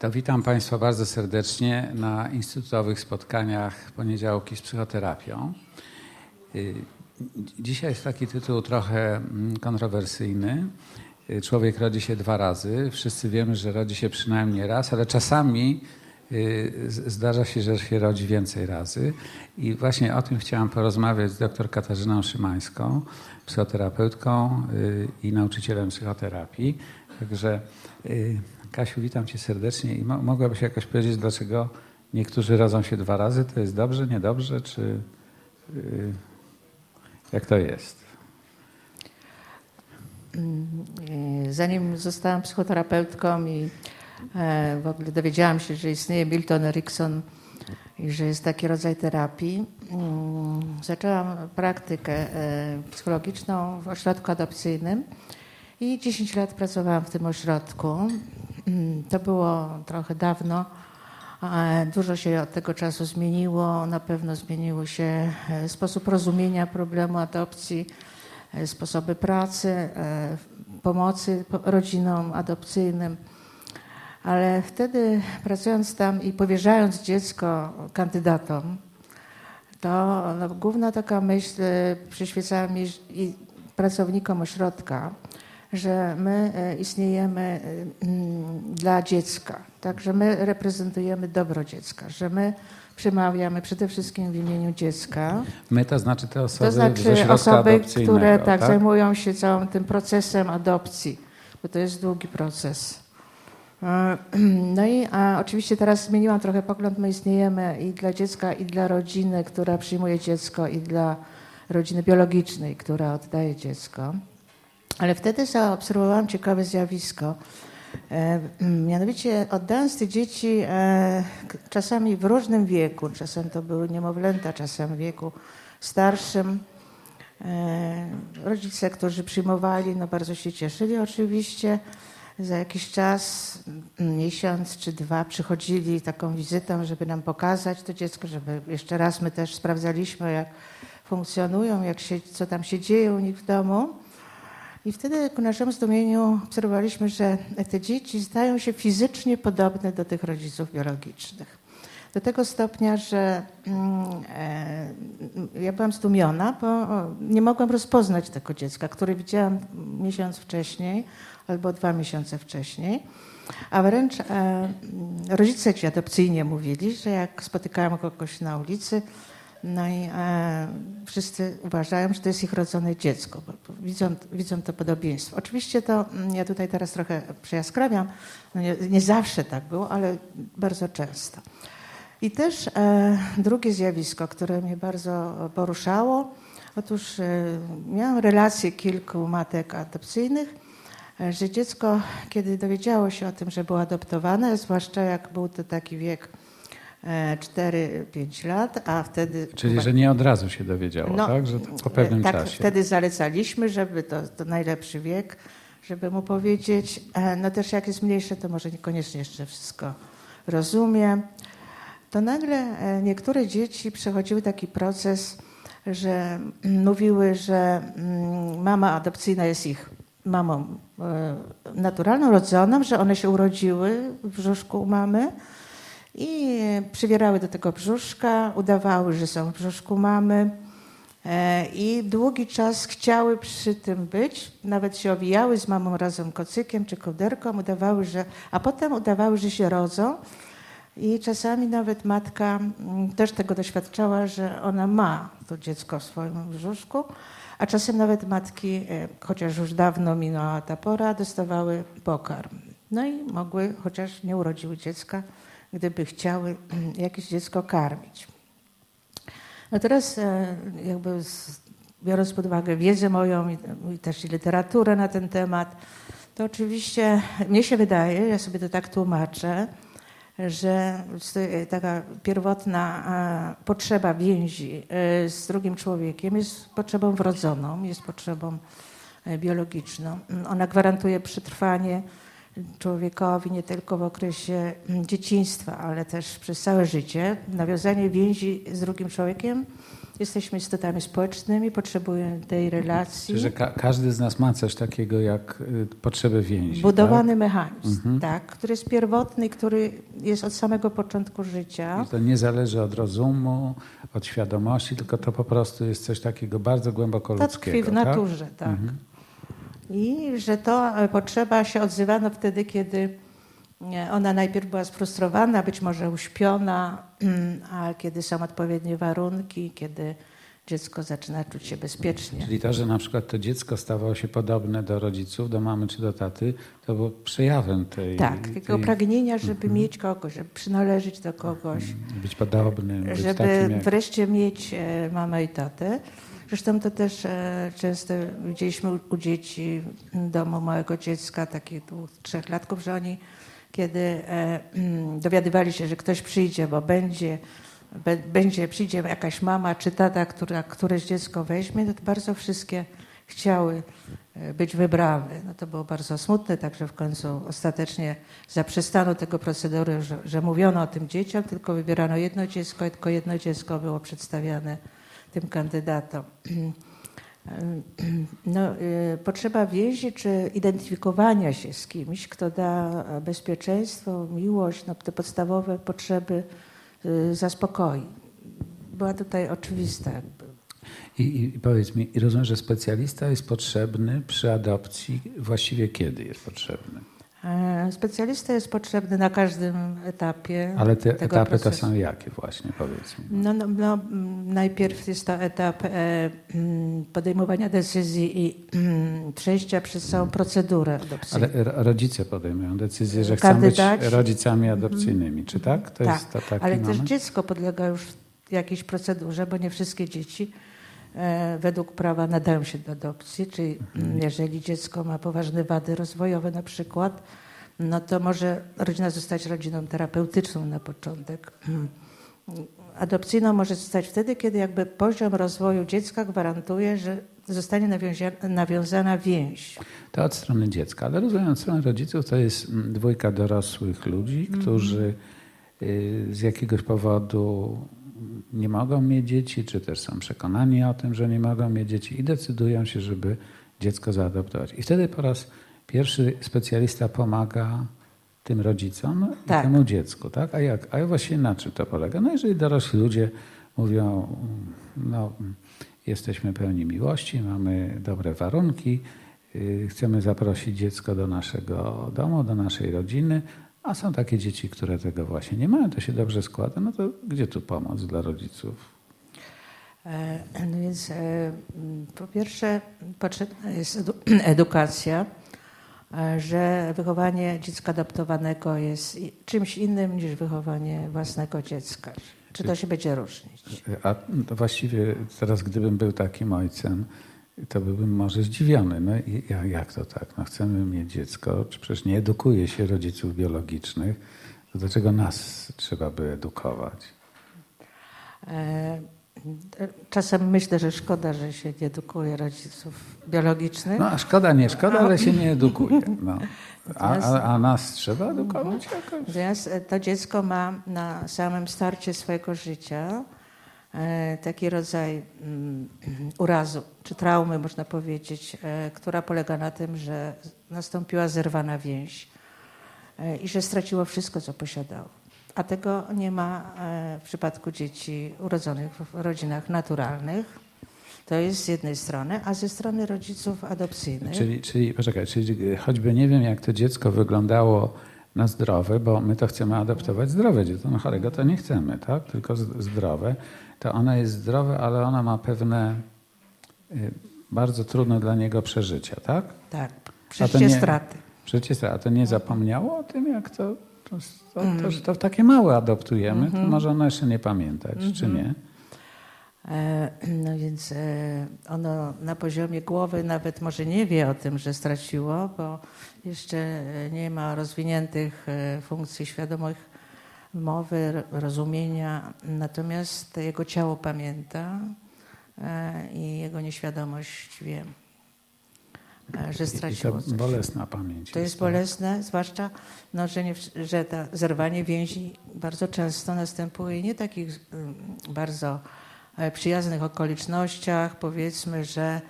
To witam Państwa bardzo serdecznie na instytutowych spotkaniach poniedziałki z psychoterapią. Y, dzisiaj jest taki tytuł trochę mm, kontrowersyjny. Y, człowiek rodzi się dwa razy. Wszyscy wiemy, że rodzi się przynajmniej raz, ale czasami y, zdarza się, że się rodzi więcej razy. I właśnie o tym chciałam porozmawiać z dr Katarzyną Szymańską, psychoterapeutką i nauczycielem psychoterapii. Także Kasiu, witam cię serdecznie i mo mogłabyś jakoś powiedzieć, dlaczego niektórzy rodzą się dwa razy? To jest dobrze, niedobrze, czy yy, jak to jest? Mm, zanim zostałam psychoterapeutką i e, w ogóle dowiedziałam się, że istnieje Milton Erickson i że jest taki rodzaj terapii, mm, zaczęłam praktykę e, psychologiczną w ośrodku adopcyjnym i 10 lat pracowałam w tym ośrodku. Mm, to było trochę dawno. Dużo się od tego czasu zmieniło. Na pewno zmienił się e, sposób rozumienia problemu adopcji, e, sposoby pracy, e, pomocy rodzinom adopcyjnym. Ale wtedy pracując tam i powierzając dziecko kandydatom, to no, główna taka myśl przyświecała mi i pracownikom ośrodka, że my e, istniejemy e, mm, dla dziecka, tak, że my reprezentujemy dobro dziecka, że my przemawiamy przede wszystkim w imieniu dziecka. My to znaczy te osoby, to znaczy osoby, które tak, tak, zajmują się całym tym procesem adopcji, bo to jest długi proces. E, no i a oczywiście teraz zmieniłam trochę pogląd. My istniejemy i dla dziecka, i dla rodziny, która przyjmuje dziecko, i dla rodziny biologicznej, która oddaje dziecko. Ale wtedy zaobserwowałam ciekawe zjawisko. E, mianowicie oddając te dzieci e, czasami w różnym wieku, czasem to były niemowlęta, czasem w wieku starszym, e, rodzice, którzy przyjmowali, no bardzo się cieszyli oczywiście. Za jakiś czas, miesiąc czy dwa, przychodzili taką wizytą, żeby nam pokazać to dziecko, żeby jeszcze raz my też sprawdzaliśmy, jak funkcjonują, jak się, co tam się dzieje u nich w domu. I wtedy ku naszemu zdumieniu obserwowaliśmy, że te dzieci stają się fizycznie podobne do tych rodziców biologicznych. Do tego stopnia, że mm, e, ja byłam zdumiona, bo nie mogłam rozpoznać tego dziecka, które widziałam miesiąc wcześniej albo dwa miesiące wcześniej. A wręcz e, rodzice ci adopcyjnie mówili, że jak spotykałam kogoś na ulicy, no i e, wszyscy uważają, że to jest ich rodzone dziecko, widzą, widzą to podobieństwo. Oczywiście to, mm, ja tutaj teraz trochę przejaskrawiam, no nie, nie, zawsze tak było, ale bardzo często. I też e, drugie zjawisko, które mnie bardzo poruszało, otóż e, miałam relacje kilku matek adopcyjnych, e, że dziecko, kiedy dowiedziało się o tym, że było adoptowane, zwłaszcza jak był to taki wiek 4-5 lat, a wtedy... Czyli, że nie od razu się dowiedziało, no, tak? Że po pewnym tak, czasie. wtedy zalecaliśmy, żeby to, to najlepszy wiek, żeby mu powiedzieć, e, no też jak jest mniejsze, to może niekoniecznie jeszcze wszystko rozumie. To nagle e, niektóre dzieci przechodziły taki proces, że mówiły, że mm, mama adopcyjna jest ich mamą e, naturalną, rodzoną, że one się urodziły w brzuszku u mamy, i przywierały do tego brzuszka, udawały, że są w brzuszku mamy. E, I długi czas chciały przy tym być, nawet się owijały z mamą razem kocykiem czy kołderką, udawały, że, a potem udawały, że się rodzą. I czasami nawet matka mm, też tego doświadczała, że ona ma to dziecko w swoim brzuszku, a czasem nawet matki, e, chociaż już dawno minęła ta pora, dostawały pokarm. No i mogły, chociaż nie urodziły dziecka, gdyby chciały jakieś dziecko karmić. No teraz e, jakby biorąc pod uwagę wiedzę moją i też i literaturę na ten temat, to oczywiście mnie się wydaje, ja sobie to tak tłumaczę, że taka pierwotna potrzeba więzi e, z drugim człowiekiem jest potrzebą wrodzoną, jest potrzebą e, biologiczną. Ona gwarantuje przetrwanie człowiekowi nie tylko w okresie mm, dzieciństwa, ale też przez całe życie. Nawiązanie więzi z drugim człowiekiem Jesteśmy istotami społecznymi, potrzebujemy tej relacji. Czyli, że ka każdy z nas ma coś takiego jak y, potrzebę więzi. Budowany tak? mechanizm, mhm. tak, który jest pierwotny, który jest od samego początku życia. I to nie zależy od rozumu, od świadomości, tylko to po prostu jest coś takiego bardzo głęboko ludzkiego. To tkwi w tak? naturze, tak. Mhm. I że to e, potrzeba się odzywano wtedy, kiedy ona najpierw była sfrustrowana, być może uśpiona, a kiedy są odpowiednie warunki, kiedy dziecko zaczyna czuć się bezpiecznie. Czyli to, że na przykład to dziecko stawało się podobne do rodziców, do mamy czy do taty, to było przejawem tej... Tak, takiego tej... pragnienia, żeby mm -hmm. mieć kogoś, żeby przynależeć do kogoś. Mm, być podobnym. Być żeby jak... wreszcie mieć e, mamę i tatę. Zresztą to też e, często widzieliśmy u, dzieci domu małego dziecka, takich dwóch, trzech latków, że oni kiedy e, mm, dowiadywali się, że ktoś przyjdzie, bo będzie, będzie przyjdzie jakaś mama czy tata, która któreś dziecko weźmie, to bardzo wszystkie chciały e, być wybrane. No to było bardzo smutne, także w końcu ostatecznie zaprzestano tego procedury, że, że mówiono o tym dzieciom, tylko wybierano jedno dziecko i tylko jedno dziecko było przedstawiane tym kandydatom. No, y, potrzeba więzi czy identyfikowania się z kimś, kto da bezpieczeństwo, miłość, no, te podstawowe potrzeby y, zaspokoi. Była tutaj oczywista. I, I, powiedz mi, rozumiem, że specjalista jest potrzebny przy adopcji właściwie kiedy jest potrzebny? E, specjalista jest potrzebny na każdym etapie. Ale te etapy procesu. to są jakie właśnie, powiedz mi? No, no, no najpierw jest to etap e, podejmowania decyzji i przejścia przez całą procedurę adopcji. Ale rodzice podejmują decyzję, że chcą być rodzicami adopcyjnymi, czy tak? To tak, jest to taki ale moment? też dziecko podlega już jakiejś procedurze, bo nie wszystkie dzieci E, według prawa nadają się do adopcji, czyli mhm. jeżeli dziecko ma poważne wady rozwojowe na przykład, no to może rodzina zostać rodziną terapeutyczną na początek. Adopcyjną może zostać wtedy, kiedy jakby poziom rozwoju dziecka gwarantuje, że zostanie nawiązana więź. To od strony dziecka, ale rozumiem, od strony rodziców to jest mm, dwójka dorosłych ludzi, mhm. którzy y, z jakiegoś powodu nie mogą mieć dzieci, czy też są przekonani o tym, że nie mogą mieć dzieci i decydują się, żeby dziecko zaadoptować. I wtedy po raz pierwszy specjalista pomaga tym rodzicom tak. i temu dziecku. Tak? A jak? A właściwie na czym to polega? No jeżeli dorośli ludzie mówią, no jesteśmy pełni miłości, mamy dobre warunki, y, chcemy zaprosić dziecko do naszego domu, do naszej rodziny, a są takie dzieci, które tego właśnie nie mają, to się dobrze składa. No to gdzie tu pomoc dla rodziców? E, no więc e, po pierwsze potrzebna jest edukacja, e, że wychowanie dziecka adoptowanego jest czymś innym niż wychowanie własnego dziecka. Czy to się będzie różnić? A właściwie teraz, gdybym był takim ojcem, to byłbym może zdziwiony. No i jak to tak? No chcemy mieć dziecko, czy przecież nie edukuje się rodziców biologicznych, to dlaczego nas trzeba by edukować? E, czasem myślę, że szkoda, że się nie edukuje rodziców biologicznych. No szkoda, nie szkoda, ale się nie edukuje. No. A, a, a, nas trzeba edukować jakoś? Natomiast to dziecko ma na samym starcie swojego życia E, taki rodzaj mm, urazu czy traumy, można powiedzieć, e, która polega na tym, że nastąpiła zerwana więź e, i że straciło wszystko, co posiadało. A tego nie ma w przypadku dzieci urodzonych w rodzinach naturalnych. To jest z jednej strony, a ze strony rodziców adopcyjnych. Czyli, czyli poczekaj, czyli choćby nie wiem, jak to dziecko wyglądało na zdrowe, bo my to chcemy adoptować zdrowe dziecko. No chorego to nie chcemy, tak? Tylko zdrowe to ona jest zdrowa, ale ona ma pewne y, bardzo trudne dla niego przeżycia, tak? Tak, przeżycie nie, straty. Przeżycie straty. A to nie zapomniało o tym, jak to, to, to, to mm. że to takie małe adoptujemy, mm -hmm. to mhm. może ona jeszcze nie pamiętać, mm -hmm. czy mhm. nie? E, no więc e, ono na poziomie głowy nawet może nie wie o tym, że straciło, bo jeszcze nie ma rozwiniętych e, funkcji świadomych mowy, rozumienia, natomiast jego ciało pamięta e, i jego nieświadomość wie. że straciło I to bolesna pamięć. To jest tak? bolesne, zwłaszcza, no, że, nie, że to zerwanie więzi bardzo często następuje nie takich mm, bardzo e, przyjaznych okolicznościach, powiedzmy, że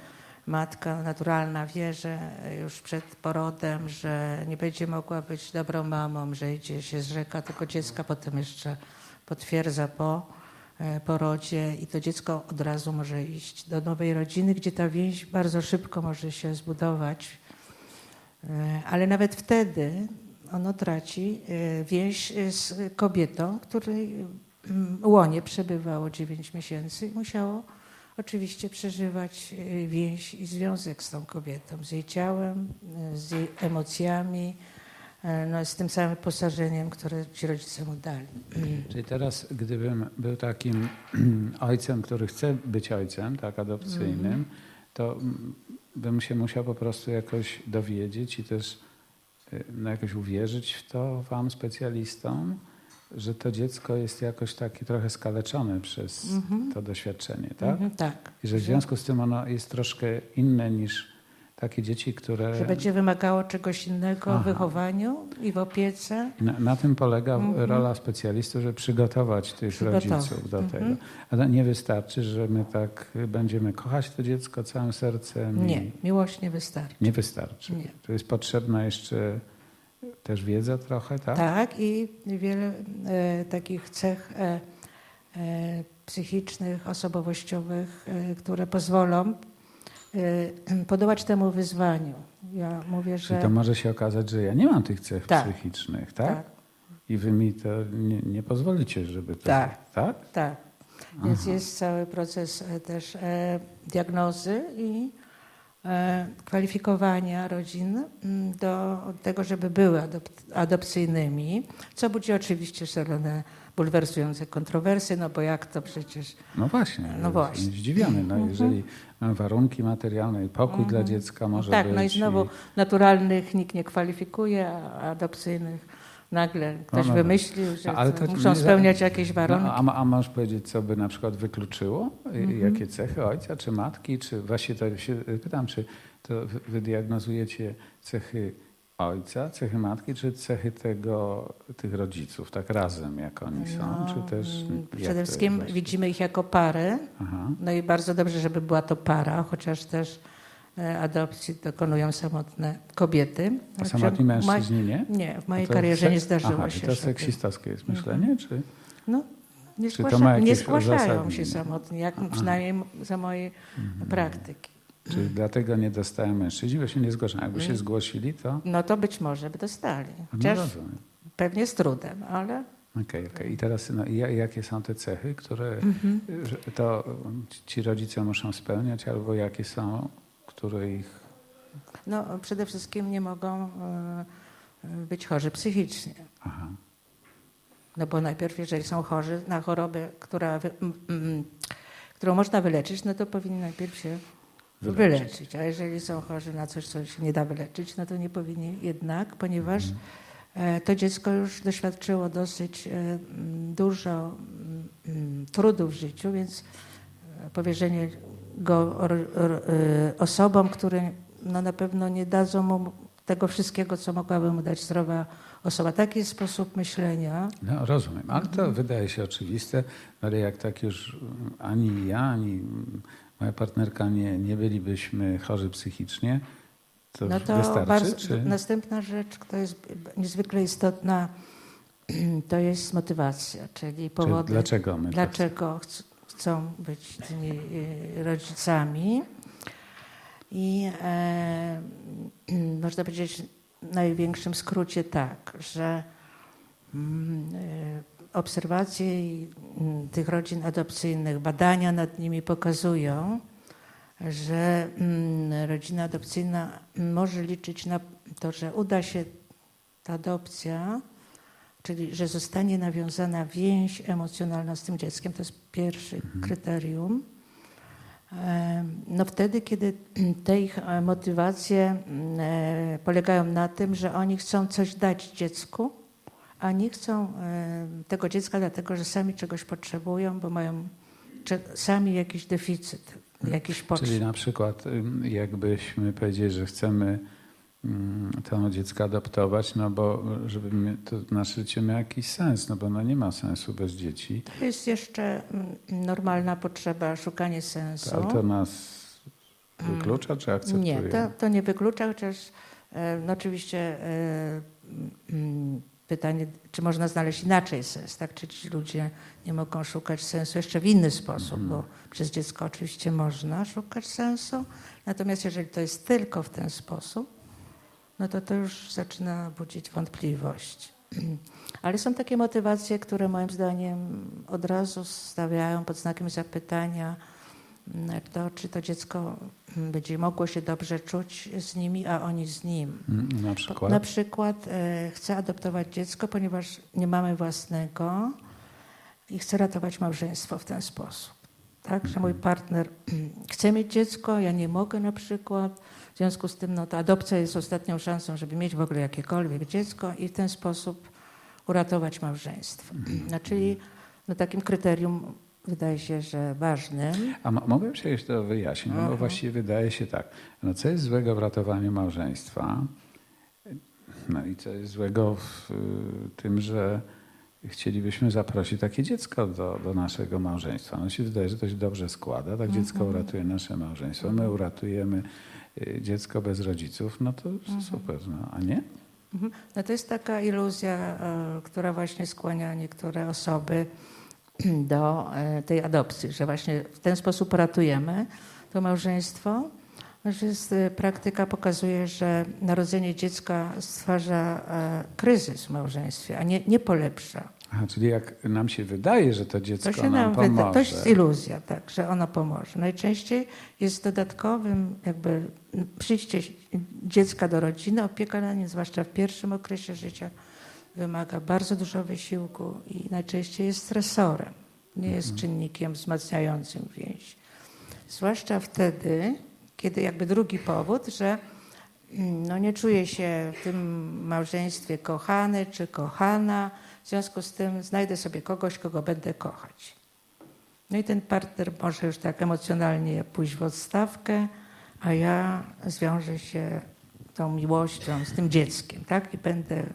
matka naturalna wie, że już przed porodem, że nie będzie mogła być dobrą mamą, że idzie się zrzeka tego dziecka, potem jeszcze potwierdza po e, porodzie i to dziecko od razu może iść do nowej rodziny, gdzie ta więź bardzo szybko może się zbudować. E, ale nawet wtedy ono traci e, więź z kobietą, której mm, łonie przebywało 9 miesięcy i musiało oczywiście przeżywać e, więź i związek z tą kobietą, z jej ciałem, e, z jej emocjami, e, no, z tym samym posażeniem, które ci rodzice mu dali. Czyli teraz, gdybym był takim ojcem, który chce być ojcem, tak, adopcyjnym, mm. to bym się musiał po prostu jakoś dowiedzieć i też no, jakoś uwierzyć w to wam, specjalistom, że to dziecko jest jakoś takie trochę skaleczone przez mm-hmm. to doświadczenie, tak? Mm-hmm, tak. I że w związku z tym ono jest troszkę inne niż takie dzieci, które... Że będzie wymagało czegoś innego Aha. w wychowaniu i w opiece. Na, na tym polega mm-hmm. rola specjalistów, żeby przygotować tych rodziców do mhm. tego. Ale nie wystarczy, że my tak będziemy kochać to dziecko całym sercem. Nie, miłość nie wystarczy. Nie wystarczy. Nie. To jest potrzebna jeszcze też wiedza trochę, tak? Tak i wiele e, takich cech e, e, psychicznych, osobowościowych, e, które pozwolą e, podołać temu wyzwaniu. Ja mówię, że... Czyli to może się okazać, że ja nie mam tych cech tak. psychicznych, tak? tak? I wy mi to nie, nie pozwolicie, żeby to... Tak, tak. tak. Więc Aha. jest cały proces e, też diagnozy i kwalifikowania rodzin mm, do tego, żeby były adopcyjnymi, co budzi oczywiście szalone, bulwersujące kontrowersje, no bo jak to przecież... No właśnie, no właśnie. zdziwiony. No, mhm. jeżeli warunki materialne i pokój dla mhm. dziecka może tak, być... Tak, no i znowu naturalnych nikt nie kwalifikuje, a adopcyjnych nagle ktoś no, no, wymyślił, że ale to muszą spełniać jakieś no, warunki. No, a, a możesz powiedzieć, co by na przykład wykluczyło? Mhm. Jakie cechy ojca czy matki? Czy właśnie to się pytam, czy to wydiagnozujecie cechy ojca, cechy matki, czy cechy tego, tych rodziców, tak razem, jak oni są? No, czy też, mm, przede wszystkim widzimy ich jako parę. Aha. No i bardzo dobrze, żeby była to para, chociaż też adopcji dokonują samotne kobiety. A samotni mężczyźni nie? Nie, w mojej karierze nie zdarzyło Aha, się. to seksistowskie jest myślenie? Mhm. Czy? No, nie, zgłasza, nie zgłaszają się samotni, jak Aha. przynajmniej za mojej mhm. praktyki. Czyli dlatego nie dostają mężczyźni, bo się nie zgłaszają. Jakby się zgłosili, to... No to być może by dostali. No Chociaż no pewnie z trudem, ale... Okej, okay, okej. Okay. I teraz no, jakie są te cechy, które mhm. to ci rodzice muszą spełniać, albo jakie są które ich... No przede wszystkim nie mogą e, być chorzy psychicznie. Aha. No bo najpierw, jeżeli są chorzy na chorobę, która, którą można wyleczyć, no to powinni najpierw się wyleczyć. wyleczyć. A jeżeli są chorzy na coś, co się nie da wyleczyć, no to nie powinni jednak, ponieważ mhm. to dziecko już doświadczyło dosyć e, dużo trudu w życiu, więc e, powierzenie go y, osobom, które no na pewno nie dadzą mu tego wszystkiego, co mogłaby mu dać zdrowa osoba. Taki jest sposób myślenia. No rozumiem, ale to mhm. wydaje się oczywiste, ale jak tak już ani ja, ani moja partnerka nie, nie bylibyśmy chorzy psychicznie, to, no to wystarczy? Bardzo, czy... Następna rzecz, która jest niezwykle istotna, to jest motywacja, czyli powody. Dlaczego my Dlaczego chcą być tymi y, rodzicami. I e, można powiedzieć w największym skrócie tak, że mm, e, obserwacje mm, tych rodzin adopcyjnych, badania nad nimi pokazują, że mm, rodzina adopcyjna może liczyć na to, że uda się ta adopcja czyli że zostanie nawiązana więź emocjonalna z tym dzieckiem, to jest pierwszy mhm. kryterium. No wtedy, kiedy te ich e, motywacje e, polegają na tym, że oni chcą coś dać dziecku, a nie chcą e, tego dziecka dlatego, że sami czegoś potrzebują, bo mają sami jakiś deficyt jakiś potrzeb. Czyli na przykład jakbyśmy powiedzieli, że chcemy to dziecko adoptować, no bo żeby to nasze życie miało jakiś sens, no bo no nie ma sensu bez dzieci. To jest jeszcze normalna potrzeba, szukanie sensu. Ale to nas wyklucza, czy akceptuje? Nie, to, to nie wyklucza, chociaż e, no oczywiście e, pytanie, czy można znaleźć inaczej sens, tak? Czy ci ludzie nie mogą szukać sensu jeszcze w inny sposób, mm. bo mhm. przez dziecko oczywiście można szukać sensu, natomiast jeżeli to jest tylko w ten sposób, no to to już zaczyna budzić wątpliwość. Ale są takie motywacje, które moim zdaniem od razu stawiają pod znakiem zapytania to, czy to dziecko będzie mogło się dobrze czuć z nimi, a oni z nim. Mm, na przykład? Na przykład e, chcę adoptować dziecko, ponieważ nie mamy własnego i chcę ratować małżeństwo w ten sposób. Tak, że mój mhm. partner chce mieć dziecko, ja nie mogę na przykład. W związku z tym no, ta adopcja jest ostatnią szansą, żeby mieć w ogóle jakiekolwiek dziecko i w ten sposób uratować małżeństwo. Mhm. No, czyli no, takim kryterium wydaje się, że ważnym. A mogę przejść do wyjaśnień, no bo właściwie wydaje się tak. No co jest złego w ratowaniu małżeństwa? No i co jest złego w tym, że chcielibyśmy zaprosić takie dziecko do, do naszego małżeństwa. No się wydaje, że to się dobrze składa. Tak dziecko mhm. uratuje nasze małżeństwo, my uratujemy y, dziecko bez rodziców, no to mhm. super, no, a nie? Mhm. No to jest taka iluzja, y, która właśnie skłania niektóre osoby do y, tej adopcji, że właśnie w ten sposób ratujemy to małżeństwo. Natomiast praktyka pokazuje, że narodzenie dziecka stwarza kryzys w małżeństwie, a nie, nie polepsza. Aha, czyli jak nam się wydaje, że to dziecko to nam, nam pomoże. To jest iluzja, tak, że ono pomoże. Najczęściej jest dodatkowym jakby przyjście dziecka do rodziny, opieka na nim, zwłaszcza w pierwszym okresie życia, wymaga bardzo dużo wysiłku i najczęściej jest stresorem, nie jest mhm. czynnikiem wzmacniającym więź. Zwłaszcza wtedy, kiedy jakby drugi powód, że mm, no nie czuje się w tym małżeństwie kochany czy kochana, w związku z tym znajdę sobie kogoś, kogo będę kochać. No i ten partner może już tak emocjonalnie pójść w odstawkę, a ja zwiążę się tą miłością z tym dzieckiem, tak? I będę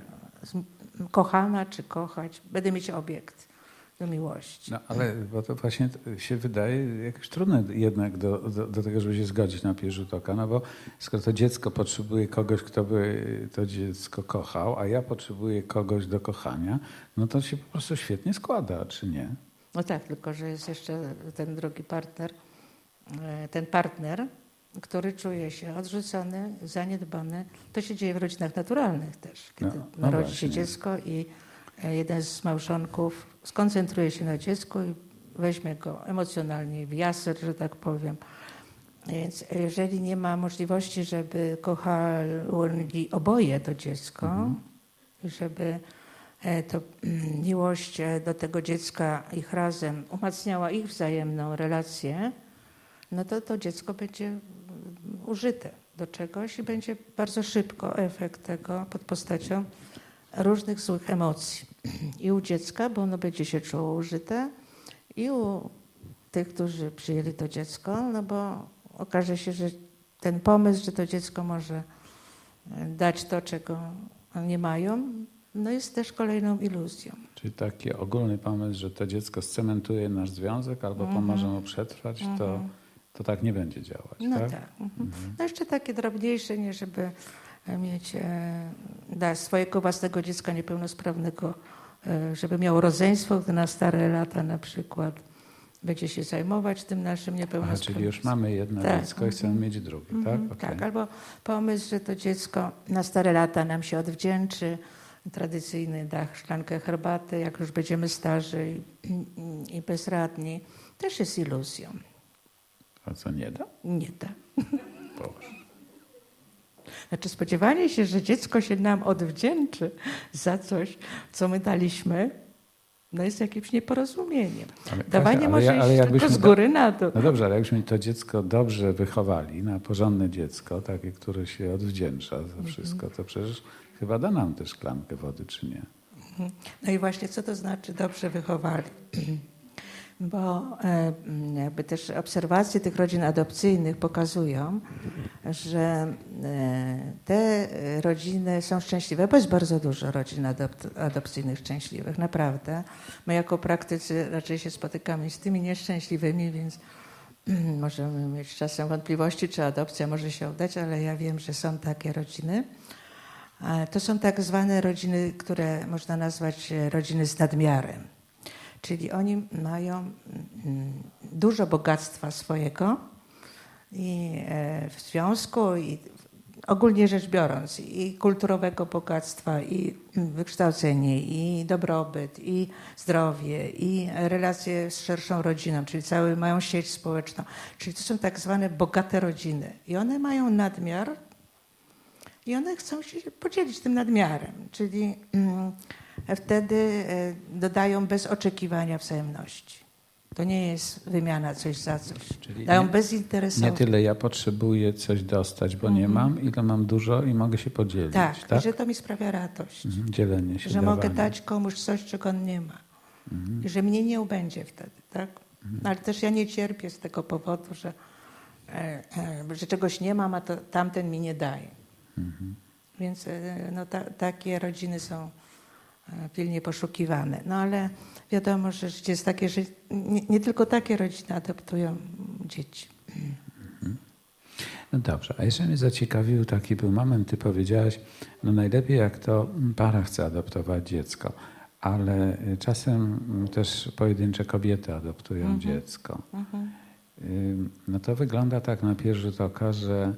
kochana czy kochać, będę mieć obiekt do miłości. No ale bo to właśnie się wydaje jakieś trudne jednak do, do, do, tego, żeby się zgodzić na pierwszy rzut oka, no bo skoro to dziecko potrzebuje kogoś, kto by to dziecko kochał, a ja potrzebuję kogoś do kochania, no to się po prostu świetnie składa, czy nie? No tak, tylko że jest jeszcze ten drugi partner, e, ten partner, który czuje się odrzucony, zaniedbany. To się dzieje w rodzinach naturalnych też, kiedy no, no narodzi się dziecko i jeden z małżonków skoncentruje się na dziecku i weźmie go emocjonalnie w jaser, że tak powiem. Więc jeżeli nie ma możliwości, żeby kochali oboje to dziecko, mhm. żeby e, to mm, miłość e, do tego dziecka ich razem umacniała ich wzajemną relację, no to to dziecko będzie mm, użyte do czegoś i będzie bardzo szybko efekt tego pod postacią różnych złych emocji. I u dziecka, bo ono będzie się czuło użyte, i u tych, którzy przyjęli to dziecko, no bo okaże się, że ten pomysł, że to dziecko może e, dać to, czego nie mają, no jest też kolejną iluzją. Czyli taki ogólny pomysł, że to dziecko scementuje nasz związek albo -hmm. pomoże mu przetrwać, to, mhm. to tak nie będzie działać. No tak. tak. Mm -hmm. No jeszcze takie drobniejsze, nie żeby mieć e, dla swojego własnego dziecka niepełnosprawnego, e, żeby miało rodzeństwo, gdy na stare lata na przykład będzie się zajmować tym naszym niepełnosprawnym. czyli już mamy jedno tak. dziecko i chcemy mieć drugie, mm -hmm. tak? Okay. Tak, albo pomysł, że to dziecko na stare lata nam się odwdzięczy, tradycyjny dach, szklankę herbaty, jak już będziemy starzy i, i bezradni, też jest iluzją. A co, nie da? Nie da. Znaczy spodziewanie się, że dziecko się nam odwdzięczy za coś, co my daliśmy, no jest jakimś nieporozumieniem. Ale, Dawanie ale, może ale, ale tylko z góry na to. No dobrze, ale jakbyśmy to dziecko dobrze wychowali, na porządne dziecko, takie, które się odwdzięcza za mhm. wszystko, to przecież chyba da nam też szklankę wody, czy nie? Mhm. No i właśnie co to znaczy dobrze wychowali? bo e, jakby też obserwacje tych rodzin adopcyjnych pokazują, że e, te rodziny są szczęśliwe, bo jest bardzo dużo rodzin adopcyjnych szczęśliwych, naprawdę. My jako praktycy raczej się spotykamy z tymi nieszczęśliwymi, więc możemy mieć czasem wątpliwości, czy adopcja może się udać, ale ja wiem, że są takie rodziny. To są tak zwane rodziny, które można nazwać rodziny z nadmiarem. Czyli oni mają mm, dużo bogactwa swojego i e, w związku i ogólnie rzecz biorąc i kulturowego bogactwa i wykształcenie i dobrobyt i zdrowie i relacje z szerszą rodziną, czyli cały mają sieć społeczną. Czyli to są tak zwane bogate rodziny i one mają nadmiar i one chcą się podzielić tym nadmiarem, czyli mm, wtedy e, dodają bez oczekiwania wzajemności. To nie jest wymiana coś za coś. Czyli Dają nie, bezinteresownie. Nie tyle ja potrzebuję coś dostać, bo nie mhm. mam, ile mam dużo i mogę się podzielić. Tak, tak? że to mi sprawia radość. Mhm, dzielenie się. Że dawanie. mogę dać komuś coś, czego on nie ma. Mhm. I że mnie nie ubędzie wtedy, tak? Mhm. ale też ja nie cierpię z tego powodu, że, e, e, że czegoś nie mam, a to, tamten mi nie daje. Więc e, no, ta, takie rodziny są e, pilnie poszukiwane. No ale wiadomo, że życie jest takie, że nie, nie tylko takie rodziny adoptują dzieci. No dobrze, a jeszcze mnie zaciekawił taki był moment, ty powiedziałaś, no najlepiej jak to para chce adoptować dziecko, ale czasem też pojedyncze kobiety adoptują mhm. dziecko. Mhm. No to wygląda tak na pierwszy rzut oka, że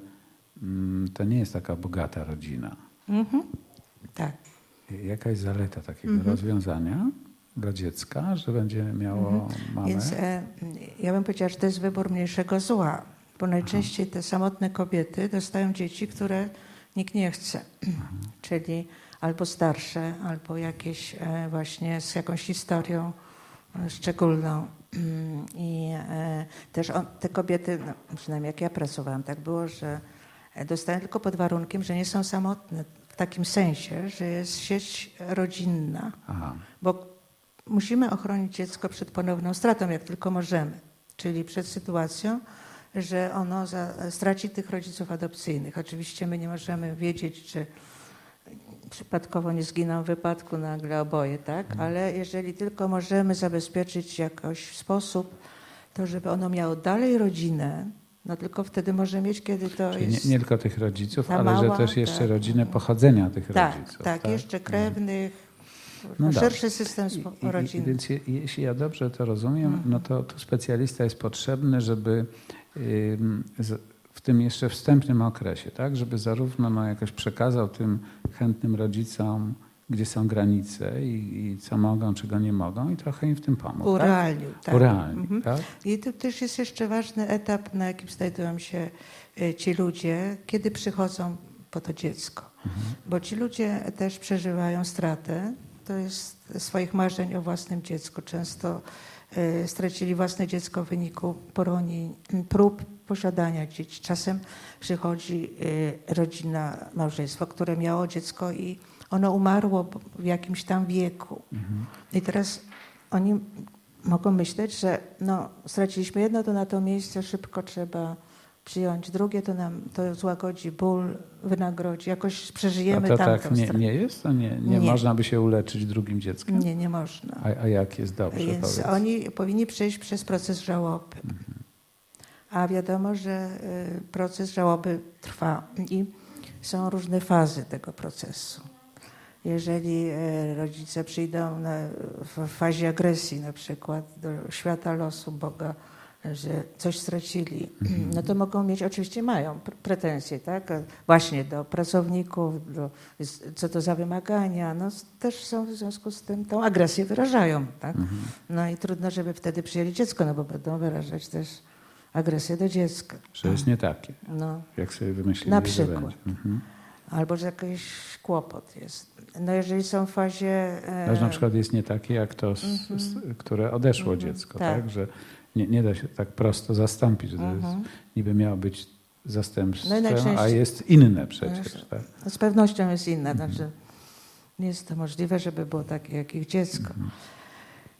Mm, to nie jest taka bogata rodzina. Mhm. Tak. Jakaś zaleta takiego mhm. rozwiązania dla dziecka, że będzie miało mhm. mamę? Więc e, ja bym powiedziała, że to jest wybór mniejszego zła, bo najczęściej Aha. te samotne kobiety dostają dzieci, które nikt nie chce. Czyli albo starsze, albo jakieś e, właśnie z jakąś historią e, szczególną. I e, też on, te kobiety, no, przynajmniej jak ja pracowałam, tak było, że dostają tylko pod warunkiem, że nie są samotne takim sensie, że jest sieć rodzinna. Aha. Bo musimy ochronić dziecko przed ponowną stratą, jak tylko możemy. Czyli przed sytuacją, że ono za, straci tych rodziców adopcyjnych. Oczywiście my nie możemy wiedzieć, czy przypadkowo nie zginą w wypadku nagle oboje, tak? Mhm. Ale jeżeli tylko możemy zabezpieczyć jakoś w sposób, to żeby ono miało dalej rodzinę, no tylko wtedy może mieć, kiedy to Czyli jest... Nie, nie, tylko tych rodziców, ale mała, że też jeszcze tak. rodzinę pochodzenia tych tak, rodziców. Tak, tak, jeszcze krewnych, no szerszy system rodzinny. Więc jeśli ja dobrze to rozumiem, mhm. no to tu specjalista jest potrzebny, żeby w tym jeszcze wstępnym okresie, tak, żeby zarówno no, jakoś przekazał tym chętnym rodzicom gdzie są granice i, i, co mogą, czego nie mogą i trochę im w tym pomóc. Urealnił, tak? tak. Urealnił, mhm. tak? I to też jest jeszcze ważny etap, na jakim znajdują się e, ci ludzie, kiedy przychodzą po to dziecko. Mhm. Bo ci ludzie też przeżywają stratę, to jest swoich marzeń o własnym dziecku. Często y, stracili własne dziecko w wyniku poronień, prób posiadania dzieci. Czasem przychodzi y, rodzina, małżeństwo, które miało dziecko i ono umarło w jakimś tam wieku. Mhm. I teraz oni mogą myśleć, że no, straciliśmy jedno, to na to miejsce szybko trzeba przyjąć drugie, to nam to złagodzi ból, wynagrodzi, jakoś przeżyjemy A to tak nie, nie jest? To nie, nie, nie, można by się uleczyć drugim dzieckiem? Nie, nie można. A, a jak jest dobrze? Więc oni powinni przejść przez proces żałoby. Mhm. A wiadomo, że y, proces żałoby trwa i są różne fazy tego procesu jeżeli e, rodzice przyjdą na, w fazie agresji na przykład do świata losu Boga, że coś stracili, mhm. no to mogą mieć, oczywiście mają pretensje, tak? Właśnie do pracowników, do, co to za wymagania, no też są w związku z tym tą agresję wyrażają, tak? Mhm. No i trudno, żeby wtedy przyjęli dziecko, no bo będą wyrażać też agresję do dziecka. Że jest nie takie, no. jak sobie wymyślili, Na przykład. Mhm. Albo że jakiś kłopot jest. No jeżeli są w fazie... E... na przykład jest nie takie jak to, z, mm -hmm. które odeszło mm -hmm. dziecko, tak. tak? Że nie, nie da się tak prosto zastąpić, że mm -hmm. to jest, niby miało być zastępstwem, no a jest inne przecież. Tak? No z pewnością jest inne. Mhm. Znaczy, nie jest to możliwe, żeby było takie jak ich dziecko. Mhm.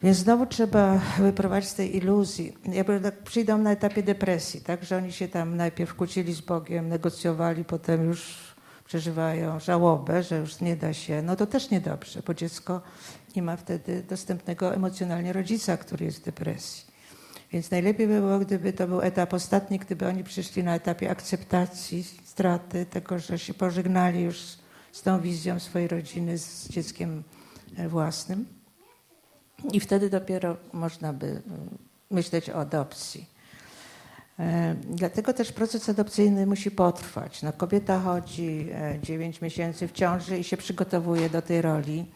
Więc znowu trzeba wyprowadzić z tej iluzji. Jakby tak przyjdą na etapie depresji, tak, że oni się tam najpierw kłócili z Bogiem, negocjowali, potem już przeżywają żałobę, że już nie da się, no to też niedobrze, bo dziecko nie ma wtedy dostępnego emocjonalnie rodzica, który jest w depresji. Więc najlepiej by było, gdyby to był etap ostatni, gdyby oni przyszli na etapie akceptacji straty, tego, że się pożegnali już z tą wizją swojej rodziny, z dzieckiem e, własnym. I wtedy dopiero można by e, myśleć o adopcji. E, dlatego też proces adopcyjny musi potrwać. No, kobieta chodzi 9 miesięcy w ciąży i się przygotowuje do tej roli.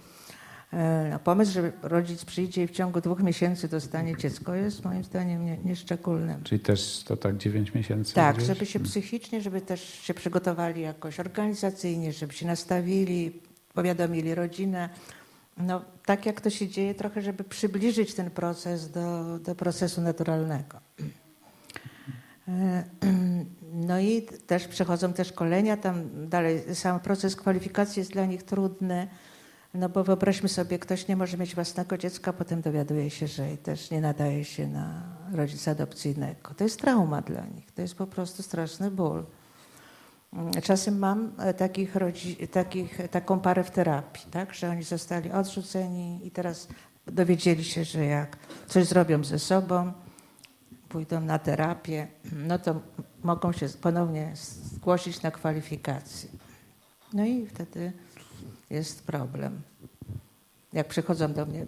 E, no, pomysł, że rodzic przyjdzie i w ciągu dwóch miesięcy dostanie dziecko jest moim zdaniem nie, nieszczególnym. Czyli też to tak dziewięć miesięcy? Tak, gdzieś? żeby się hmm. psychicznie, żeby też się przygotowali jakoś organizacyjnie, żeby się nastawili, powiadomili rodzinę. No, tak jak to się dzieje, trochę, żeby przybliżyć ten proces do, do procesu naturalnego. E, no i też przechodzą te szkolenia, tam dalej sam proces kwalifikacji jest dla nich trudny no bo wyobraźmy sobie, ktoś nie może mieć własnego dziecka, potem dowiaduje się, że też nie nadaje się na rodzica adopcyjnego. To jest trauma dla nich, to jest po prostu straszny ból. Czasem mam e, takich, takich, taką parę w terapii, tak, że oni zostali odrzuceni i teraz dowiedzieli się, że jak coś zrobią ze sobą, pójdą na terapię, no to mogą się ponownie zgłosić na kwalifikacje. No i wtedy jest problem. Jak przychodzą do mnie,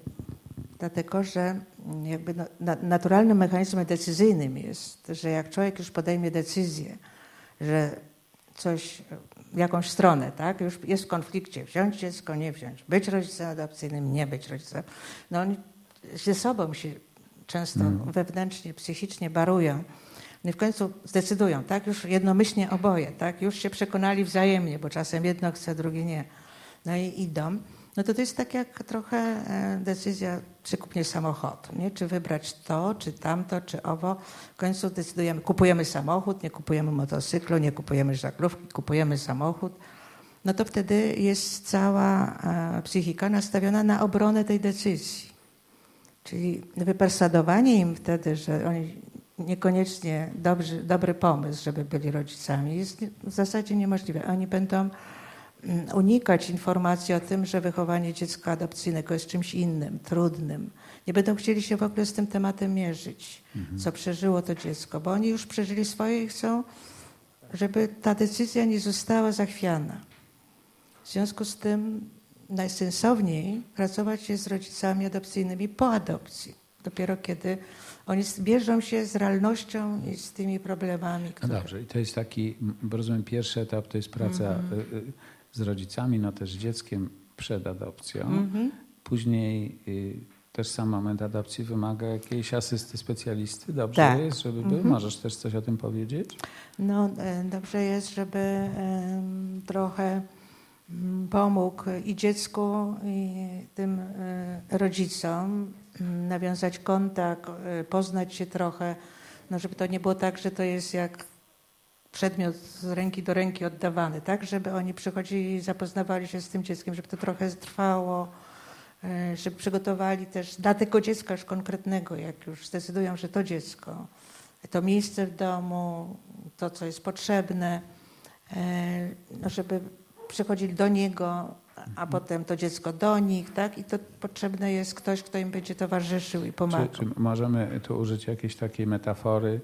dlatego że jakby naturalnym mechanizmem decyzyjnym jest, że jak człowiek już podejmie decyzję, że coś, jakąś stronę, tak, już jest w konflikcie, wziąć dziecko, nie wziąć, być rodzicem adopcyjnym, nie być rodzicem, no oni ze sobą się często mm. wewnętrznie, psychicznie barują. No i w końcu zdecydują, tak, już jednomyślnie oboje, tak, już się przekonali wzajemnie, bo czasem jedno chce, drugie nie no i idą, no to to jest tak jak trochę e, decyzja, czy kupnie samochodu, nie? czy wybrać to, czy tamto, czy owo. W końcu decydujemy, kupujemy samochód, nie kupujemy motocyklu, nie kupujemy żaglówki, kupujemy samochód. No to wtedy jest cała e, psychika nastawiona na obronę tej decyzji. Czyli wypersadowanie im wtedy, że oni niekoniecznie dobry, dobry pomysł, żeby byli rodzicami, jest w zasadzie niemożliwe. Oni będą Mm, unikać informacji o tym, że wychowanie dziecka adopcyjnego jest czymś innym, trudnym. Nie będą chcieli się w ogóle z tym tematem mierzyć, mhm. co przeżyło to dziecko, bo oni już przeżyli swoje i chcą, żeby ta decyzja nie została zachwiana. W związku z tym najsensowniej pracować się z rodzicami adopcyjnymi po adopcji. Dopiero kiedy oni bierzą się z realnością i z tymi problemami. Które... No dobrze, i to jest taki, rozumiem, pierwszy etap to jest praca. Y, y, z rodzicami, no też z dzieckiem przed adopcją. Mhm. Później y, też sam moment adopcji wymaga jakiejś asysty specjalisty. Dobrze tak. jest, żeby był? Mhm. Możesz też coś o tym powiedzieć? No, e, dobrze jest, żeby trochę mm, pomógł i dziecku, i tym e, rodzicom mm, nawiązać kontakt, poznać się trochę, no żeby to nie było tak, że to jest jak przedmiot z ręki do ręki oddawany, tak, żeby oni przychodzili i zapoznawali się z tym dzieckiem, żeby to trochę trwało, e, żeby przygotowali też dla tego dziecka już konkretnego, jak już zdecydują, że to dziecko, to miejsce w domu, to, co jest potrzebne, e, no żeby przychodzili do niego, a mhm. potem to dziecko do nich, tak? I to potrzebne jest ktoś, kto im będzie towarzyszył i pomagał. Czy, czy możemy tu użyć jakiejś takiej metafory,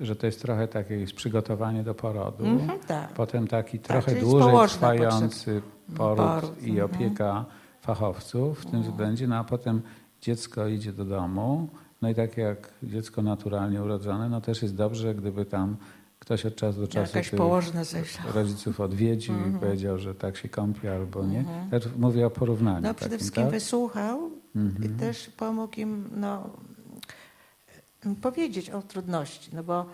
że to jest trochę takie przygotowanie do porodu, mm -hmm, tak. potem taki tak, trochę dłużej trwający poród, poród, i mhm. opieka mm -hmm. fachowców w tym mm. względzie, no a potem dziecko idzie do domu, no i tak jak dziecko naturalnie urodzone, no też jest dobrze, gdyby tam ktoś od czasu do czasu rodziców odwiedził mm -hmm. i mhm. powiedział, że tak się kąpi albo nie. Mm -hmm. mówię o porównaniu. No przede wszystkim tak? wysłuchał i mhm. też pomógł im no, powiedzieć o trudności, no bo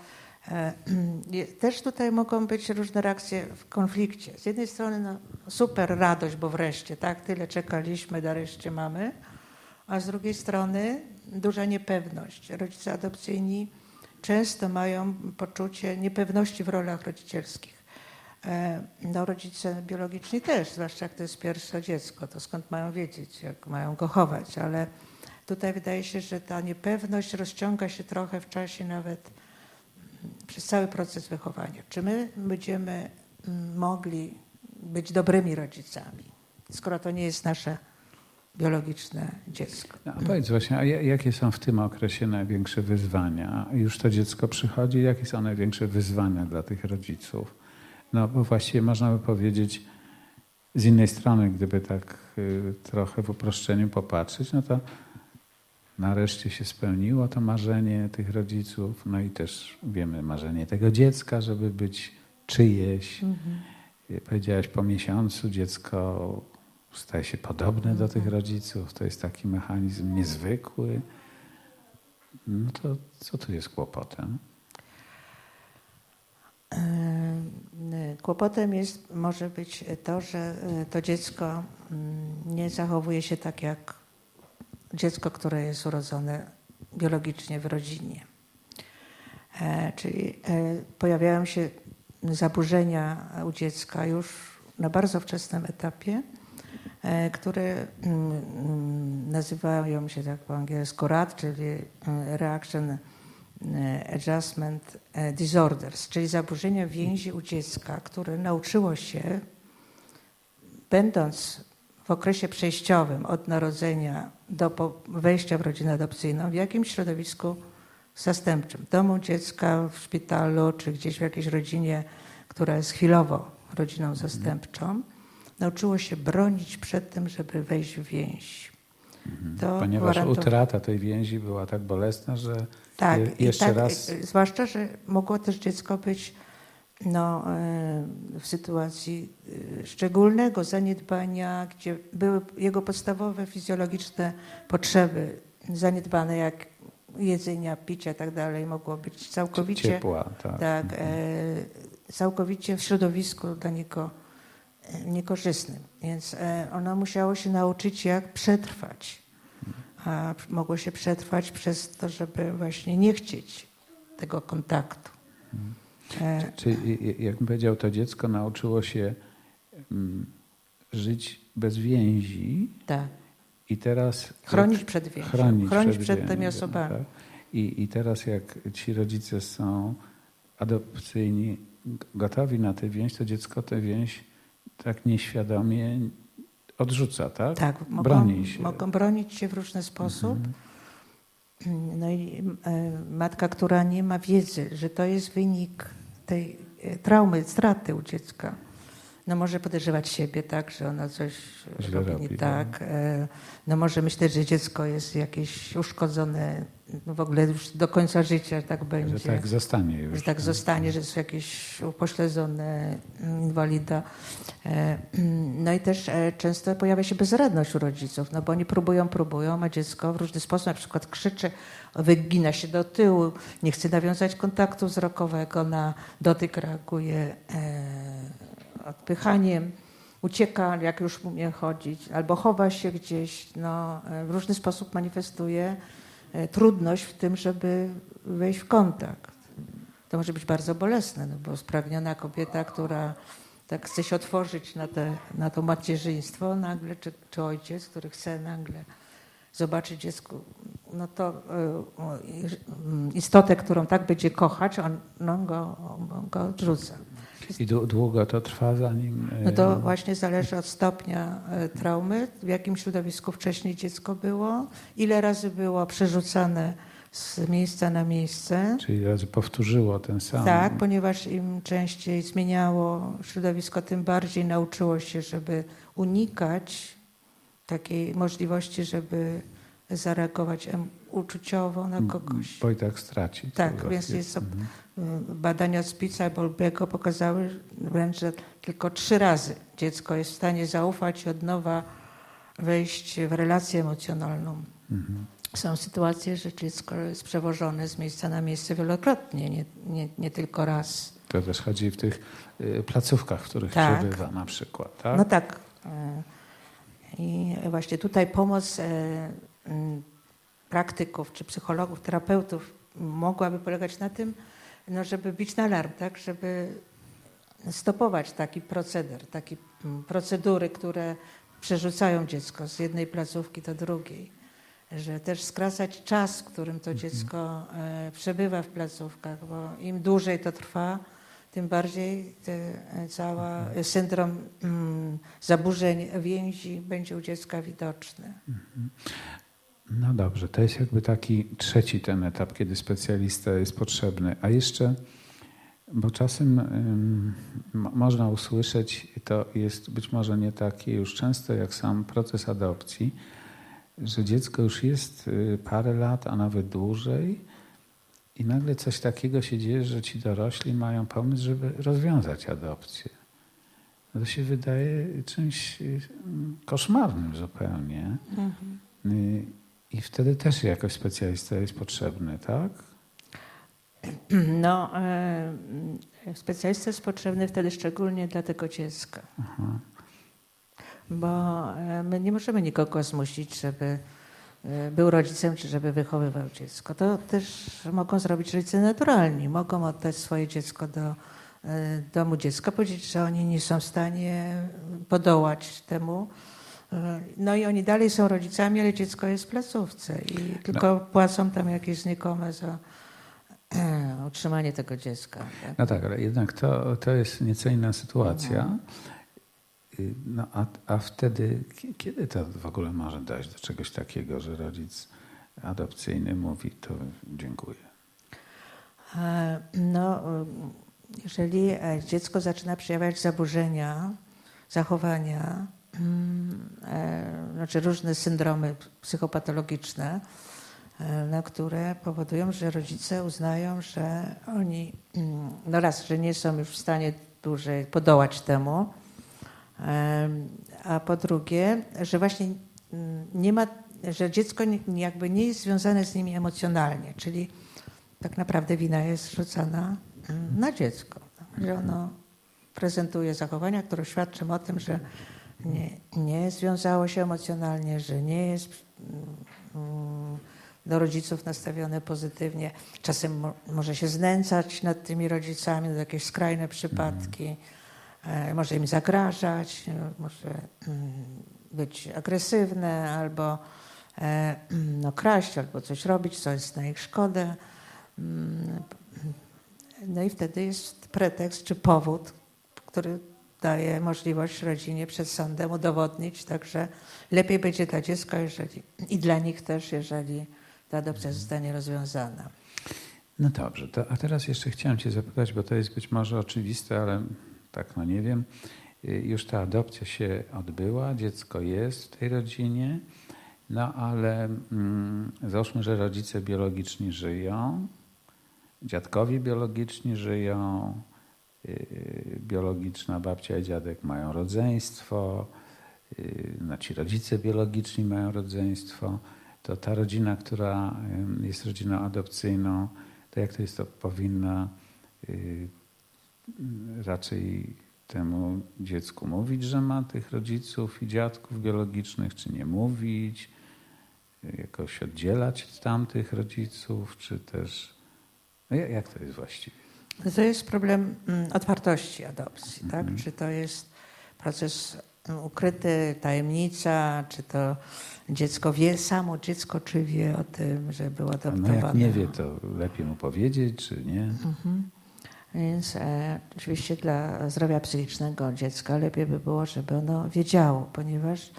e, też tutaj mogą być różne reakcje w konflikcie. Z jednej strony no, super radość, bo wreszcie, tak, tyle czekaliśmy, nareszcie mamy, a z drugiej strony duża niepewność. Rodzice adopcyjni często mają poczucie niepewności w rolach rodzicielskich. E, no, rodzice biologiczni też, zwłaszcza jak to jest pierwsze dziecko, to skąd mają wiedzieć, jak mają go chować, ale tutaj wydaje się, że ta niepewność rozciąga się trochę w czasie nawet przez cały proces wychowania. Czy my będziemy mm, mogli być dobrymi rodzicami, skoro to nie jest nasze biologiczne dziecko. No, a powiedz właśnie, a jakie są w tym okresie największe wyzwania? Już to dziecko przychodzi, jakie są największe wyzwania dla tych rodziców? No bo właściwie można by powiedzieć z innej strony, gdyby tak y, trochę w uproszczeniu popatrzeć, no to nareszcie się spełniło to marzenie tych rodziców, no i też wiemy marzenie tego dziecka, żeby być czyjeś. Mhm. Powiedziałaś po miesiącu dziecko staje się podobne do tych rodziców. To jest taki mechanizm niezwykły. No to co tu jest kłopotem? Kłopotem jest, może być to, że e, to dziecko mm, nie zachowuje się tak jak dziecko, które jest urodzone biologicznie w rodzinie. E, czyli e, pojawiają się zaburzenia u dziecka już na bardzo wczesnym etapie, E, które mm, mm, nazywają się tak po angielsku RAD, czyli e, Reaction e, Adjustment Disorders, czyli zaburzenia więzi u dziecka, które nauczyło się, będąc w okresie przejściowym od narodzenia do wejścia w rodzinę adopcyjną, w jakimś środowisku zastępczym, w domu dziecka, w szpitalu, czy gdzieś w jakiejś rodzinie, która jest chwilowo rodziną zastępczą, nauczyło się bronić przed tym, żeby wejść w więź. Mhm. Ponieważ utrata tej więzi była tak bolesna, że tak, jeszcze tak, raz. Zwłaszcza, że mogło też dziecko być no, e, w sytuacji e, szczególnego zaniedbania, gdzie były jego podstawowe fizjologiczne potrzeby zaniedbane, jak jedzenia, picia i tak dalej, mogło być całkowicie, Ciepła, tak. tak mhm. e, całkowicie w środowisku dla niego niekorzystnym. Więc e, ono musiało się nauczyć, jak przetrwać. A mogło się przetrwać przez to, żeby właśnie nie chcieć tego kontaktu. E, Czyli, jakbym powiedział, to dziecko nauczyło się mm, żyć bez więzi. Tak. I teraz. Chronić przed więzią. Chronić, chronić przed, przed tymi osobami. Tak? I, I teraz, jak ci rodzice są adopcyjni, gotowi na tę więź, to dziecko tę więź tak nieświadomie odrzuca, tak? Tak, mogą, Broni się. mogą bronić się w różny sposób. Mhm. No i e, matka, która nie ma wiedzy, że to jest wynik tej e, traumy, straty u dziecka, no może podejrzewać siebie, tak, że ona coś Źle robi, robi nie tak. No. No może myśleć, że dziecko jest jakieś uszkodzone no w ogóle już do końca życia tak będzie. Że tak zostanie już. Że tak zostanie, że jest jakieś upośledzone inwalida. E, no i też e, często pojawia się bezradność u rodziców, no bo oni próbują, próbują, a dziecko w różny sposób na przykład krzyczy, wygina się do tyłu, nie chce nawiązać kontaktu wzrokowego, na dotyk reaguje odpychaniem ucieka, jak już umie chodzić, albo chowa się gdzieś, no, w różny sposób manifestuje E, trudność w tym, żeby wejść w kontakt. To może być bardzo bolesne, no bo spragniona kobieta, która tak chce się otworzyć na, te, na to macierzyństwo nagle, czy, czy ojciec, który chce nagle zobaczyć dziecku, no to y, istotę, którą tak będzie kochać, on no, go, go odrzuca. I długo to trwa, zanim. No to właśnie zależy od stopnia e, traumy, w jakim środowisku wcześniej dziecko było, ile razy było przerzucane z miejsca na miejsce. Czyli razy powtórzyło ten sam. Tak, ponieważ im częściej zmieniało środowisko, tym bardziej nauczyło się, żeby unikać takiej możliwości, żeby zareagować uczuciowo na kogoś. Bo i tak straci. Tak, więc jest, mhm. badania Spica i Bolbiego pokazały wręcz, że tylko trzy razy dziecko jest w stanie zaufać i od nowa wejść w relację emocjonalną. Mhm. Są sytuacje, że dziecko jest przewożone z miejsca na miejsce wielokrotnie, nie, nie, nie tylko raz. To też chodzi w tych y, placówkach, w których tak. przebywa na przykład, tak? No tak. E, I właśnie tutaj pomoc e, praktyków, czy psychologów, terapeutów mogłaby polegać na tym, no żeby bić na alarm, tak? żeby stopować taki proceder, takie procedury, które przerzucają dziecko z jednej placówki do drugiej. że też skracać czas, w którym to mhm. dziecko przebywa w placówkach, bo im dłużej to trwa, tym bardziej te, cała mhm. syndrom mm, zaburzeń więzi będzie u dziecka widoczny. No dobrze, to jest jakby taki trzeci ten etap, kiedy specjalista jest potrzebny. A jeszcze, bo czasem um, można usłyszeć, to jest być może nie takie już często jak sam proces adopcji, że dziecko już jest y, parę lat, a nawet dłużej i nagle coś takiego się dzieje, że ci dorośli mają pomysł, żeby rozwiązać adopcję. To się wydaje czymś y, koszmarnym zupełnie. Mhm. I wtedy też jakoś specjalista jest potrzebny, tak? No, e, specjalista jest potrzebny wtedy szczególnie dla tego dziecka. Aha. Bo e, my nie możemy nikogo zmusić, żeby e, był rodzicem, czy żeby wychowywał dziecko. To też mogą zrobić rodzice naturalni. Mogą oddać swoje dziecko do domu dziecka, powiedzieć, że oni nie są w stanie podołać temu E, no i oni dalej są rodzicami, ale dziecko jest w placówce i tylko no. płacą tam jakieś znikome za e, utrzymanie tego dziecka. Tak? No tak, ale jednak to, to jest nieco inna sytuacja. Mhm. No a, a wtedy, kiedy to w ogóle może dojść do czegoś takiego, że rodzic adopcyjny mówi, to dziękuję? E, no, jeżeli dziecko zaczyna przejawiać zaburzenia, zachowania, Mm, e, znaczy różne syndromy psychopatologiczne, e, na które powodują, że rodzice uznają, że oni, mm, no raz, że nie są już w stanie dłużej podołać temu, a po drugie, że właśnie mm, nie ma, że dziecko jakby nie jest związane z nimi emocjonalnie, czyli tak naprawdę wina jest rzucana na dziecko, że ono prezentuje zachowania, które świadczą o tym, że nie, nie związało się emocjonalnie, że nie jest mm, do rodziców nastawione pozytywnie. Czasem mo może się znęcać nad tymi rodzicami, do jakieś skrajne przypadki. E, może im zagrażać, może mm, być agresywne albo e, no, kraść, albo coś robić, co jest na ich szkodę. Mm, no i wtedy jest pretekst czy powód, który daje możliwość rodzinie przed sądem udowodnić, także lepiej będzie dla dziecka jeżeli, i dla nich też, jeżeli ta adopcja zostanie rozwiązana. No dobrze, to, a teraz jeszcze chciałem Cię zapytać, bo to jest być może oczywiste, ale tak no nie wiem. Y, już ta adopcja się odbyła, dziecko jest w tej rodzinie, no ale mm, załóżmy, że rodzice biologiczni żyją, dziadkowie biologiczni żyją, biologiczna babcia i dziadek mają rodzeństwo, y, no ci rodzice biologiczni mają rodzeństwo, to ta rodzina, która jest rodziną adopcyjną, to jak to jest, to powinna y, raczej temu dziecku mówić, że ma tych rodziców i dziadków biologicznych, czy nie mówić, jakoś oddzielać od tamtych rodziców, czy też. No jak to jest właściwie? To jest problem mm, otwartości adopcji, tak? Mhm. Czy to jest proces mm, ukryty, tajemnica, czy to dziecko wie, samo dziecko, czy wie o tym, że było adoptowane. No jak nie wie, to lepiej mu powiedzieć, czy nie. Mhm. Więc e, oczywiście dla zdrowia psychicznego dziecka lepiej by było, żeby ono wiedziało, ponieważ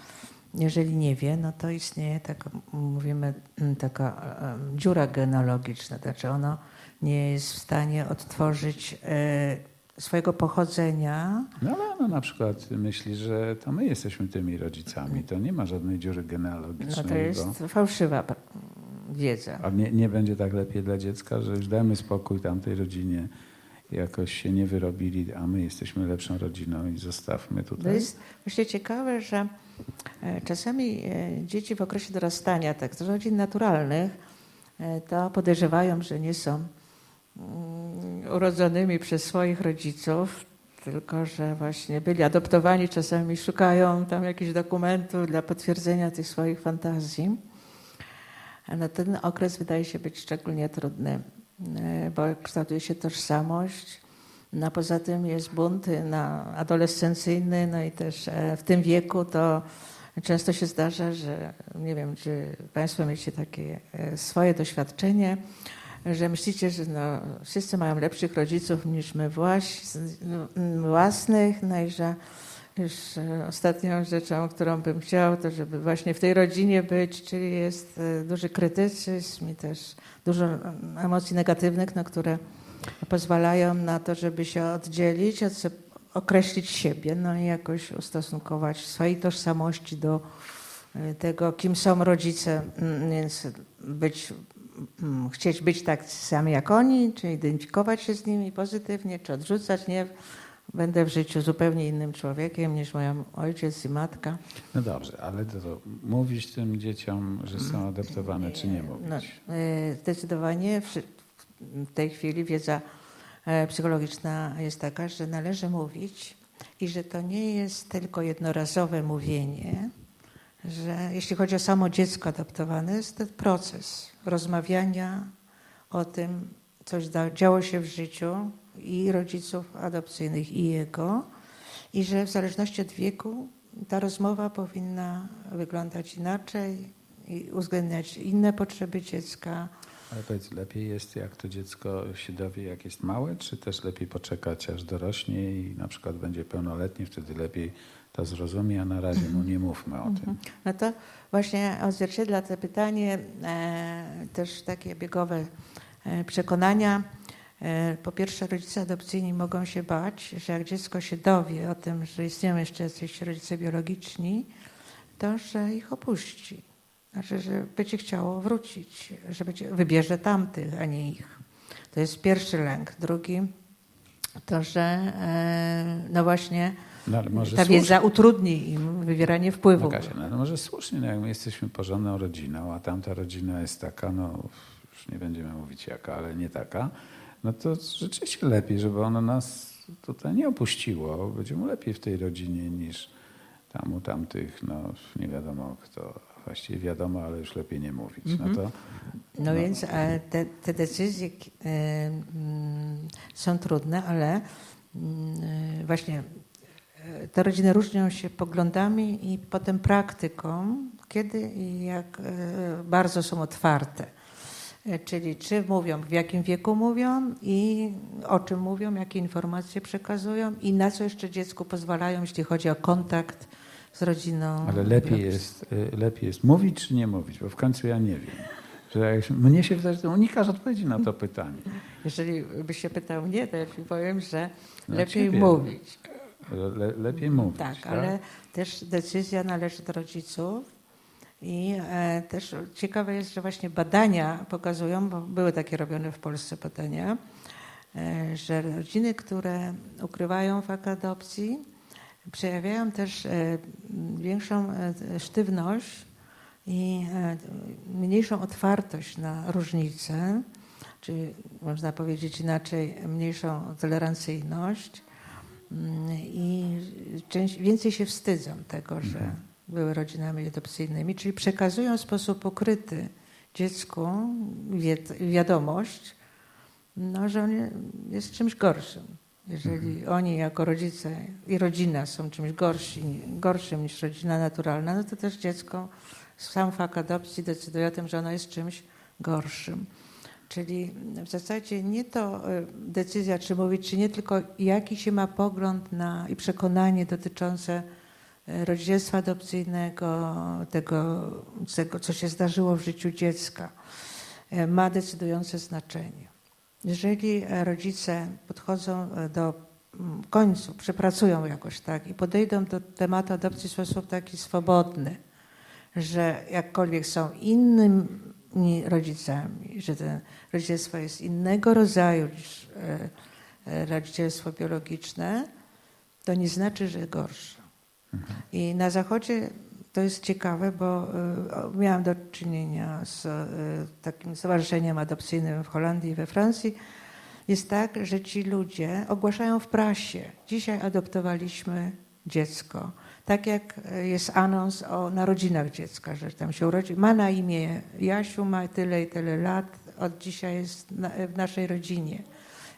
jeżeli nie wie, no to istnieje taka, mówimy, taka um, dziura genealogiczna, znaczy ono nie jest w stanie odtworzyć e, swojego pochodzenia. No ale no, na przykład myśli, że to my jesteśmy tymi rodzicami. To nie ma żadnej dziury genealogicznej. No to jest fałszywa wiedza. A nie, nie będzie tak lepiej dla dziecka, że już dajmy spokój tamtej rodzinie. Jakoś się nie wyrobili, a my jesteśmy lepszą rodziną i zostawmy tutaj. To jest właśnie ciekawe, że e, czasami e, dzieci w okresie dorastania, tak z rodzin naturalnych, to podejrzewają, że nie są urodzonymi przez swoich rodziców, tylko że właśnie byli adoptowani, czasami szukają tam jakichś dokumentów dla potwierdzenia tych swoich fantazji. No ten okres wydaje się być szczególnie trudny, e, bo kształtuje się tożsamość, no poza tym jest bunt na adolescencyjny, no i też e, w tym wieku to Często się zdarza, że nie wiem, czy Państwo mieliście takie e, swoje doświadczenie, że myślicie, że no, wszyscy mają lepszych rodziców niż my własnych, no i że już e, ostatnią rzeczą, którą bym chciał, to żeby właśnie w tej rodzinie być, czyli jest e, duży krytycyzm i też dużo emocji negatywnych, no, które pozwalają na to, żeby się oddzielić, określić siebie, no i jakoś ustosunkować swojej tożsamości do e, tego, kim są rodzice, więc być, chcieć być tak sami jak oni, czy identyfikować się z nimi pozytywnie, czy odrzucać, nie, będę w życiu zupełnie innym człowiekiem niż moja ojciec i matka. No dobrze, ale to, to mówić tym dzieciom, że są adoptowane, czy nie mówić? No, e, zdecydowanie w, w tej chwili wiedza e, psychologiczna jest taka, że należy mówić i że to nie jest tylko jednorazowe mówienie, że jeśli chodzi o samo dziecko adoptowane, jest to proces rozmawiania o tym, coś działo się w życiu, i rodziców adopcyjnych, i jego, i że w zależności od wieku ta rozmowa powinna wyglądać inaczej i uwzględniać inne potrzeby dziecka. Ale powiedz, lepiej jest, jak to dziecko się dowie, jak jest małe, czy też lepiej poczekać, aż dorośnie i na przykład będzie pełnoletnie, wtedy lepiej to zrozumie, a na razie mu nie mówmy o tym. Mhm. No to właśnie odzwierciedla to pytanie e, też takie biegowe e, przekonania E, po pierwsze, rodzice adopcyjni mogą się bać, że jak dziecko się dowie o tym, że istnieją jeszcze jacyś rodzice biologiczni, to że ich opuści. Znaczy, że będzie chciało wrócić, że będzie, wybierze tamtych, a nie ich. To jest pierwszy lęk. Drugi to, że e, no właśnie no, ta wiedza utrudni im wywieranie wpływu. No, Kasia, no, może słusznie, no, jak my jesteśmy porządną rodziną, a tamta rodzina jest taka, no już nie będziemy mówić jaka, ale nie taka, no to rzeczywiście lepiej, żeby ono nas tutaj nie opuściło. Będzie mu lepiej w tej rodzinie niż tam u tamtych, no nie wiadomo kto, właściwie wiadomo, ale już lepiej nie mówić. No, to, no, no więc te, te, decyzje e, są trudne, ale mm, właśnie e, te rodziny różnią się poglądami i potem praktyką, kiedy i jak e, bardzo są otwarte. E, czyli czy mówią, w jakim wieku mówią i o czym mówią, jakie informacje przekazują i na co jeszcze dziecku pozwalają, jeśli chodzi o kontakt z rodziną. Ale lepiej jest, e, lepiej jest mówić czy nie mówić, bo w końcu ja nie wiem. Że mnie się wydaje, że unikasz odpowiedzi na to pytanie. Jeżeli byś się pytał mnie, to ja powiem, że no lepiej ciebie. mówić. Le, lepiej mówić. Tak, tak, ale też decyzja należy do rodziców i e, też ciekawe jest, że właśnie badania pokazują, bo były takie robione w Polsce badania, e, że rodziny, które ukrywają fakt adopcji, przejawiają też e, większą sztywność i mniejszą otwartość na różnice, czyli można powiedzieć inaczej, mniejszą tolerancyjność mm, i więcej się wstydzą tego, że mhm były rodzinami adopcyjnymi, czyli przekazują w sposób ukryty dziecku wiadomość, no, że on jest czymś gorszym. Jeżeli mhm. oni jako rodzice i rodzina są czymś gorsi, gorszym niż rodzina naturalna, no to też dziecko, sam fakt adopcji decyduje o tym, że ono jest czymś gorszym. Czyli w zasadzie nie to e, decyzja, czy mówić, czy nie, tylko jaki się ma pogląd na, i przekonanie dotyczące rodzicielstwa adopcyjnego, tego, tego, co się zdarzyło w życiu dziecka, e, ma decydujące znaczenie. Jeżeli rodzice podchodzą e, do mm, końcu, przepracują jakoś tak i podejdą do tematu adopcji w sposób taki swobodny, że jakkolwiek są innymi rodzicami, że to rodzicielstwo jest innego rodzaju niż e, rodzicielstwo biologiczne, to nie znaczy, że gorsze. I na Zachodzie to jest ciekawe, bo y, miałam do czynienia z takim stowarzyszeniem adopcyjnym w Holandii i we Francji. Jest tak, że ci ludzie ogłaszają w prasie, dzisiaj adoptowaliśmy dziecko. Tak jak jest anons o narodzinach dziecka, że tam się urodzi. Ma na imię Jasiu, ma tyle i tyle lat, od dzisiaj jest w naszej rodzinie.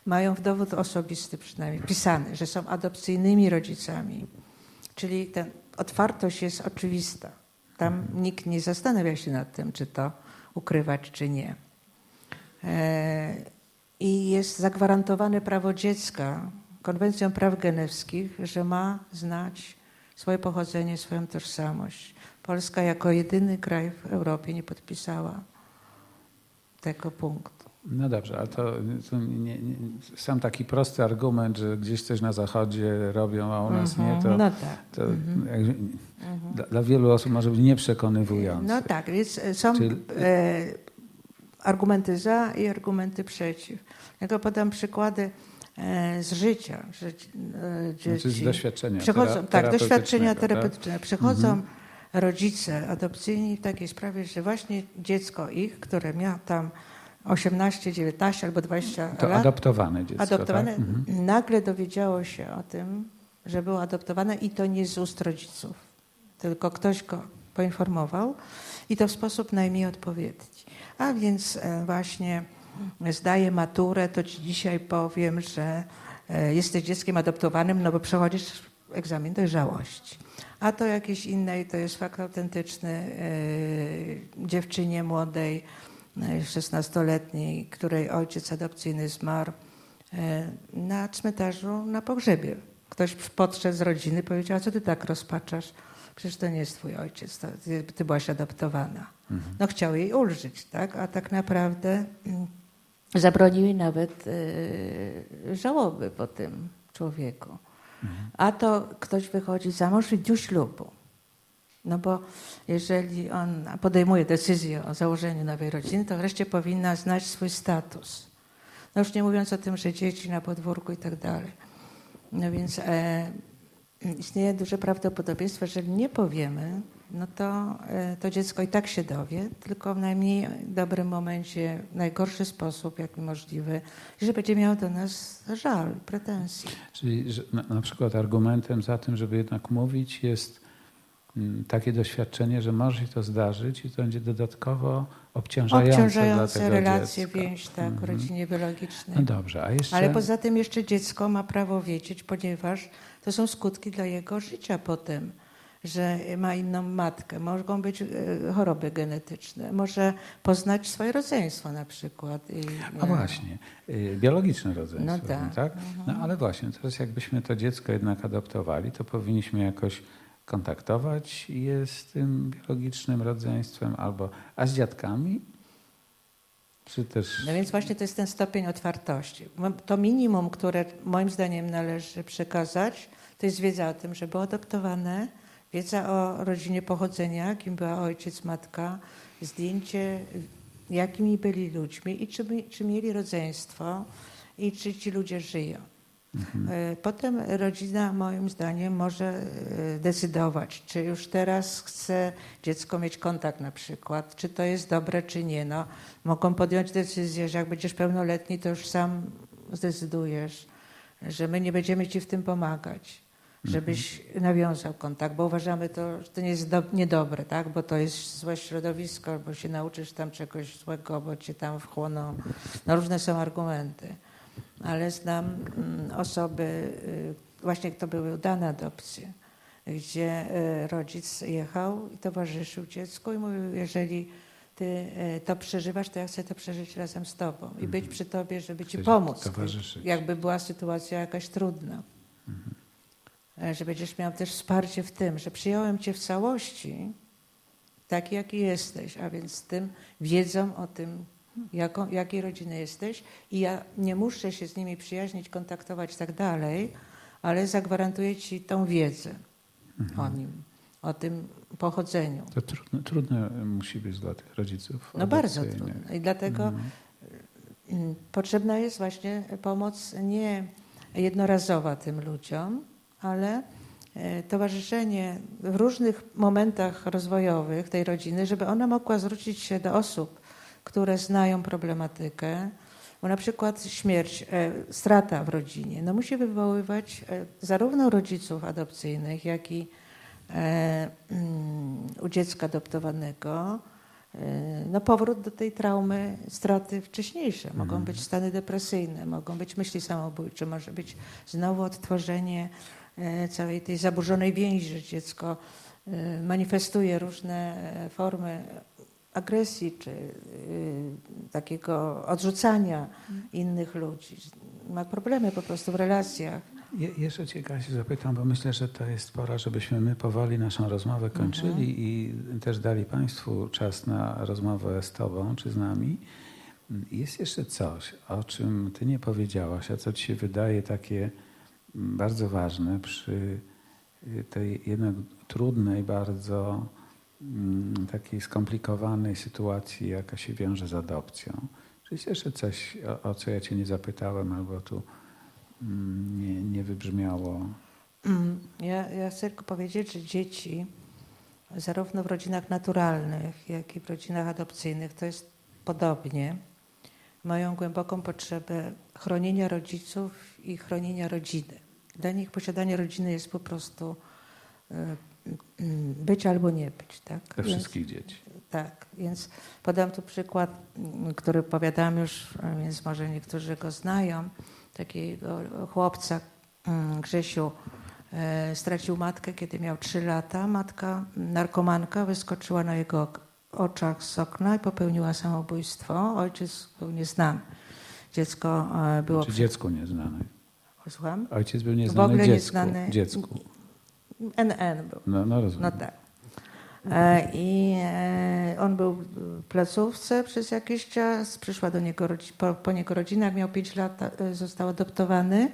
Mają w dowód osobisty przynajmniej pisane, że są adopcyjnymi rodzicami. Czyli ten otwartość jest oczywista. Tam nikt nie zastanawia się nad tym, czy to ukrywać, czy nie. E, I jest zagwarantowane prawo dziecka konwencją praw genewskich, że ma znać swoje pochodzenie, swoją tożsamość. Polska jako jedyny kraj w Europie nie podpisała tego punktu. No dobrze, ale to, to nie, nie, sam taki prosty argument, że gdzieś coś na zachodzie robią, a u nas mm -hmm. nie, to, no tak. to mm -hmm. dla, dla, wielu osób może być nieprzekonywujące. No tak, więc są Czyli... e, argumenty za i argumenty przeciw. Ja podam przykłady e, z życia, że e, dzieci znaczy z doświadczenia przychodzą, tak, doświadczenia terapeutyczne. Tak? Przychodzą mm -hmm. rodzice adopcyjni w takiej sprawie, że właśnie dziecko ich, które miało tam 18, 19 albo 20 to lat. adoptowane dziecko, Adoptowane. Tak? Mhm. Nagle dowiedziało się o tym, że było adoptowane i to nie z ust rodziców, tylko ktoś go poinformował i to w sposób najmniej odpowiedni. A więc e, właśnie zdaję maturę, to ci dzisiaj powiem, że e, jesteś dzieckiem adoptowanym, no bo przechodzisz egzamin dojrzałości. A to jakieś innej, to jest fakt autentyczny yy, dziewczynie młodej, 16-letniej, której ojciec adopcyjny zmarł e, na cmentarzu na pogrzebie. Ktoś podszedł z rodziny powiedział, co ty tak rozpaczasz? Przecież to nie jest twój ojciec, ty, ty byłaś adoptowana. Mhm. No chciał jej ulżyć, tak? A tak naprawdę zabronił jej nawet y, żałoby po tym człowieku. A to ktoś wychodzi za mąż w dniu ślubu. No bo jeżeli on podejmuje decyzję o założeniu nowej rodziny, to wreszcie powinna znać swój status. No już nie mówiąc o tym, że dzieci na podwórku i tak dalej. No więc e, istnieje duże prawdopodobieństwo, że nie powiemy, no to e, to dziecko i tak się dowie, tylko w najmniej dobrym momencie, w najgorszy sposób, jaki możliwy, że będzie miał do nas żal, pretensje. Czyli na, na przykład argumentem za tym, żeby jednak mówić jest Mm, takie doświadczenie, że może się to zdarzyć i to będzie dodatkowo obciążające, obciążające dla tego relacje, dziecka. więź tak, -hmm. rodzinie biologicznej. No dobrze, a jeszcze... Ale poza tym jeszcze dziecko ma prawo wiedzieć, ponieważ to są skutki dla jego życia potem, że ma inną matkę, mogą być e, choroby genetyczne, może poznać swoje rodzeństwo na przykład. I, a właśnie, y, biologiczne rodzeństwo, no tak. tak? No mhm. ale właśnie, teraz jakbyśmy to dziecko jednak adoptowali, to powinniśmy jakoś kontaktować je z tym biologicznym rodzeństwem, albo a z dziadkami? Czy też... No więc właśnie to jest ten stopień otwartości. To minimum, które moim zdaniem należy przekazać, to jest wiedza o tym, że było adoptowane, wiedza o rodzinie pochodzenia, kim była ojciec, matka, zdjęcie, jakimi byli ludźmi i czy, czy mieli rodzeństwo i czy ci ludzie żyją. Mhm. E, potem rodzina, moim zdaniem, może e, decydować, czy już teraz chce dziecko mieć kontakt na przykład, czy to jest dobre, czy nie. No, mogą podjąć decyzję, że jak będziesz pełnoletni, to już sam zdecydujesz, że my nie będziemy ci w tym pomagać, żebyś nawiązał kontakt, bo uważamy to, że to nie jest do, niedobre, tak? bo to jest złe środowisko, bo się nauczysz tam czegoś złego, bo cię tam wchłoną. No różne są argumenty ale znam mm, osoby, y, właśnie to były udane adopcje, gdzie y, rodzic jechał i towarzyszył dziecku i mówił, jeżeli ty y, to przeżywasz, to ja chcę to przeżyć razem z tobą i być mhm. przy tobie, żeby ci pomóc, jakby była sytuacja jakaś trudna. Mhm. E, że będziesz miał też wsparcie w tym, że przyjąłem cię w całości, taki jaki jesteś, a więc z tym wiedzą o tym, jaką, jakiej rodziny jesteś i ja nie muszę się z nimi przyjaźnić, kontaktować i tak dalej, ale zagwarantuję ci tą wiedzę mhm. o nim, o tym pochodzeniu. To trudne, trudne musi być dla tych rodziców. No bardzo trudne i dlatego mhm. Mm, potrzebna jest właśnie pomoc nie jednorazowa tym ludziom, ale e, towarzyszenie w różnych momentach rozwojowych tej rodziny, żeby ona mogła zwrócić się do osób, które znają problematykę, bo na przykład śmierć, e, strata w rodzinie, no musi wywoływać e, zarówno rodziców adopcyjnych, jak i mm, u dziecka adoptowanego no powrót do tej traumy straty wcześniejsze. Mogą mhm. być stany depresyjne, mogą być myśli samobójcze, może być znowu odtworzenie całej tej zaburzonej więzi, że dziecko manifestuje różne formy agresji czy takiego odrzucania innych ludzi. Ma problemy po prostu w relacjach. Je, jeszcze Cię Kasiu zapytam, bo myślę, że to jest pora, żebyśmy my powoli naszą rozmowę kończyli mhm. i też dali Państwu czas na rozmowę z Tobą czy z nami. Jest jeszcze coś, o czym Ty nie powiedziałaś, a co Ci się wydaje takie bardzo ważne przy tej jednak trudnej, bardzo mm, takiej skomplikowanej sytuacji, jaka się wiąże z adopcją. Czy jest jeszcze coś, o, o co ja Cię nie zapytałem, albo tu mm, nie, nie wybrzmiało? Mm, ja, ja chcę tylko powiedzieć, że dzieci, zarówno w rodzinach naturalnych, jak i w rodzinach adopcyjnych, to jest podobnie mają głęboką potrzebę chronienia rodziców i chronienia rodziny. Dla nich posiadanie rodziny jest po prostu e, być albo nie być. Tak? Dla wszystkich dzieci. Tak, więc podam tu przykład, który opowiadałam już, więc może niektórzy go znają. Takiego chłopca, Grzesiu, e, stracił matkę, kiedy miał 3 lata. Matka, narkomanka, wyskoczyła na jego oczach z okna i popełniła samobójstwo. Ojciec był nieznany. Dziecko e, było... Czy dziecku nieznane? Słucham? Ojciec był nieznany w ogóle dziecku. Nieznany... dziecku. NN był. No, no rozumiem. No tak. E, I e, on był w placówce przez jakiś czas. Przyszła do niego, po, po niego rodzina, jak miał 5 lat, został adoptowany.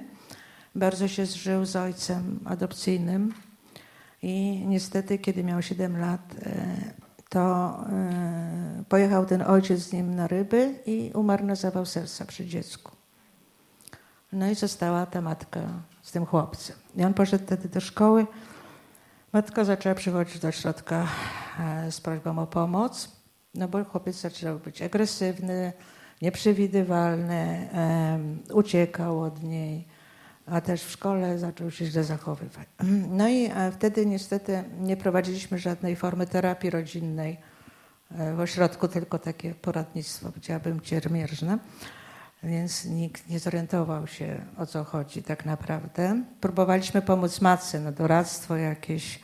Bardzo się zżył z ojcem adopcyjnym. I niestety, kiedy miał 7 lat, to e, pojechał ten ojciec z nim na ryby i umarł na zawał serca przy dziecku. No i została ta matka z tym chłopcem. I on poszedł wtedy do szkoły. Matka zaczęła przychodzić do środka e, z prośbą o pomoc, no bo chłopiec zaczął być agresywny, nieprzewidywalny, uciekał od niej a też w szkole zaczął się źle zachowywać. No i e, wtedy niestety nie prowadziliśmy żadnej formy terapii rodzinnej e, w ośrodku, tylko takie poradnictwo, powiedziałabym, ciermierzne. Więc nikt nie zorientował się, o co chodzi tak naprawdę. Próbowaliśmy pomóc matce, no doradztwo jakieś.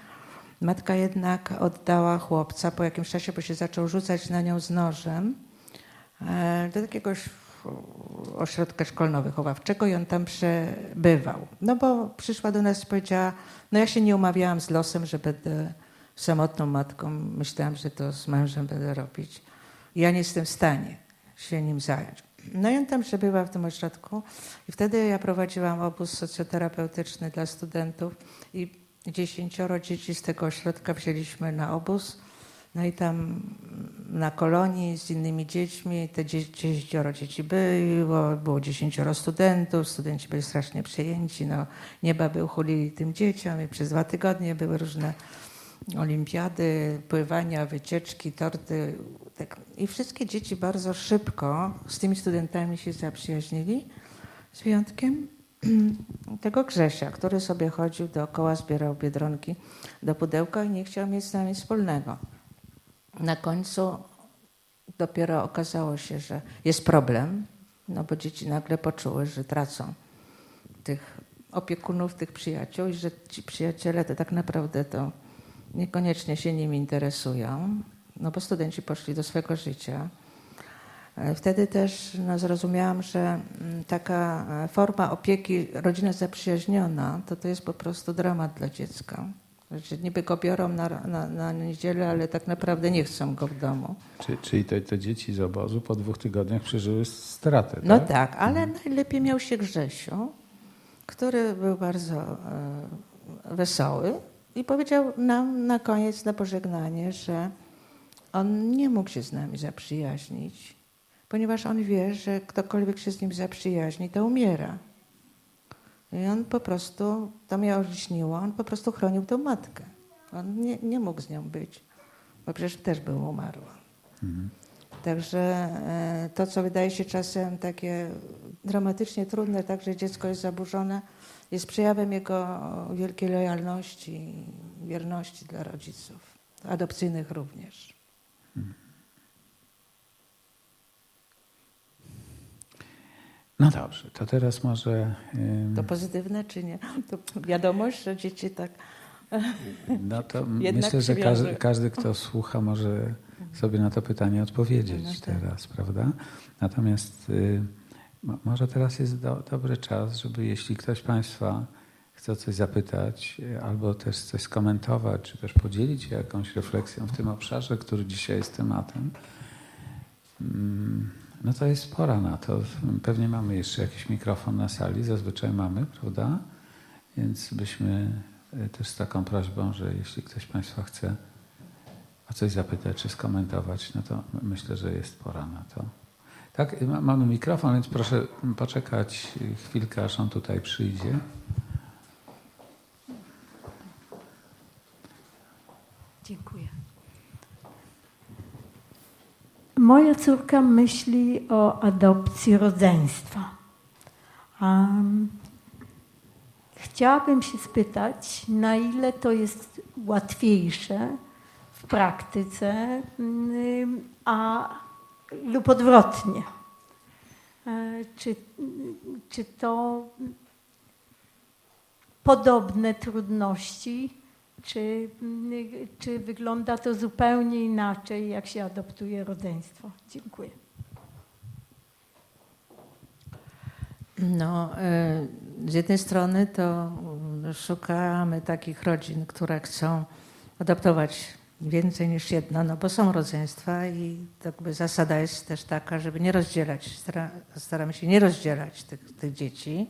Matka jednak oddała chłopca po jakimś czasie, bo się zaczął rzucać na nią z nożem e, do jakiegoś ośrodka szkolno-wychowawczego i on tam przebywał. No bo przyszła do nas i powiedziała, no ja się nie umawiałam z losem, że będę samotną matką. Myślałam, że to z mężem będę robić. Ja nie jestem w stanie się nim zająć. No i on tam przebywał w tym ośrodku i wtedy ja prowadziłam obóz socjoterapeutyczny dla studentów i dziesięcioro dzieci z tego ośrodka wzięliśmy na obóz no i tam na kolonii z innymi dziećmi, te dziesięcioro dzieci było, było dziesięcioro studentów, studenci byli strasznie przejęci, no, nieba by uchulili tym dzieciom i przez dwa tygodnie były różne olimpiady, pływania, wycieczki, torty. Tak. I wszystkie dzieci bardzo szybko z tymi studentami się zaprzyjaźnili, z wyjątkiem tego Grzesia, który sobie chodził dookoła, zbierał biedronki do pudełka i nie chciał mieć z nami wspólnego na końcu dopiero okazało się, że jest problem, no bo dzieci nagle poczuły, że tracą tych opiekunów, tych przyjaciół i że ci przyjaciele to tak naprawdę to niekoniecznie się nimi interesują, no bo studenci poszli do swojego życia. E, wtedy też no, zrozumiałam, że mm, taka e, forma opieki, rodzina zaprzyjaźniona, to to jest po prostu dramat dla dziecka. Znaczy, niby go biorą na, na, na niedzielę, ale tak naprawdę nie chcą go w domu. Czyli, czyli te, te dzieci z obozu po dwóch tygodniach przeżyły stratę, No tak, tak ale mhm. najlepiej miał się Grzesiu, który był bardzo e, wesoły i powiedział nam na koniec, na pożegnanie, że on nie mógł się z nami zaprzyjaźnić, ponieważ on wie, że ktokolwiek się z nim zaprzyjaźni, to umiera. I on po prostu, to mnie olśniło, on po prostu chronił tę matkę. On nie, nie mógł z nią być, bo przecież też był umarła. Mhm. Także e, to, co wydaje się czasem takie dramatycznie trudne, tak, że dziecko jest zaburzone, jest przejawem jego wielkiej lojalności i wierności dla rodziców, adopcyjnych również. No dobrze, to teraz może. To pozytywne czy nie? To wiadomość, że dzieci tak. No to myślę, że każdy, każdy, kto słucha, może sobie na to pytanie odpowiedzieć no tak. teraz, prawda? Natomiast y, może teraz jest do, dobry czas, żeby jeśli ktoś Państwa chce coś zapytać, y, albo też coś skomentować, czy też podzielić się jakąś refleksją w tym obszarze, który dzisiaj jest tematem, mm, no to jest pora na to. Pewnie mamy jeszcze jakiś mikrofon na sali, zazwyczaj mamy, prawda? Więc byśmy y, też z taką prośbą, że jeśli ktoś Państwa chce o coś zapytać czy skomentować, no to myślę, że jest pora na to. Tak, mamy mikrofon, więc proszę poczekać chwilkę, aż on tutaj przyjdzie. Dziękuję. Moja córka myśli o adopcji rodzeństwa. Um, chciałabym się spytać, na ile to jest łatwiejsze w praktyce, mm, a, lub odwrotnie. E, czy, czy to podobne trudności, czy, czy wygląda to zupełnie inaczej, jak się adoptuje rodzeństwo? Dziękuję. No, e, z jednej strony to szukamy takich rodzin, które chcą adoptować więcej niż jedno, no bo są rodzeństwa i jakby zasada jest też taka, żeby nie rozdzielać, staramy się nie rozdzielać tych, tych dzieci.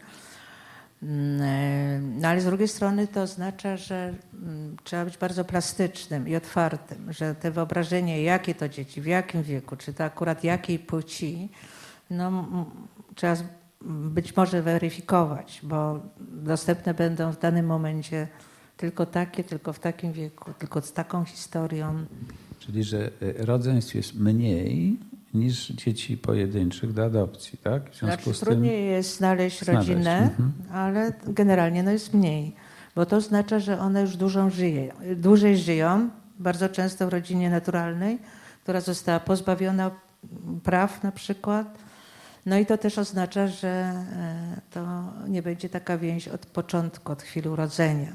Mm, no ale z drugiej strony to oznacza, że mm, trzeba być bardzo plastycznym i otwartym, że te wyobrażenie, jakie to dzieci, w jakim wieku, czy to akurat jakiej płci, no trzeba być może weryfikować, bo dostępne będą w danym momencie tylko takie, tylko w takim wieku, tylko z taką historią. Czyli, że e, rodzeństw jest mniej niż dzieci pojedynczych do adopcji, tak? W związku znaczy, z trudniej tym... jest znaleźć, znaleźć. rodzinę, mhm. ale generalnie no jest mniej, bo to oznacza, że one już dużą żyje, dłużej żyją, bardzo często w rodzinie naturalnej, która została pozbawiona praw na przykład. No i to też oznacza, że e, to nie będzie taka więź od początku, od chwili urodzenia.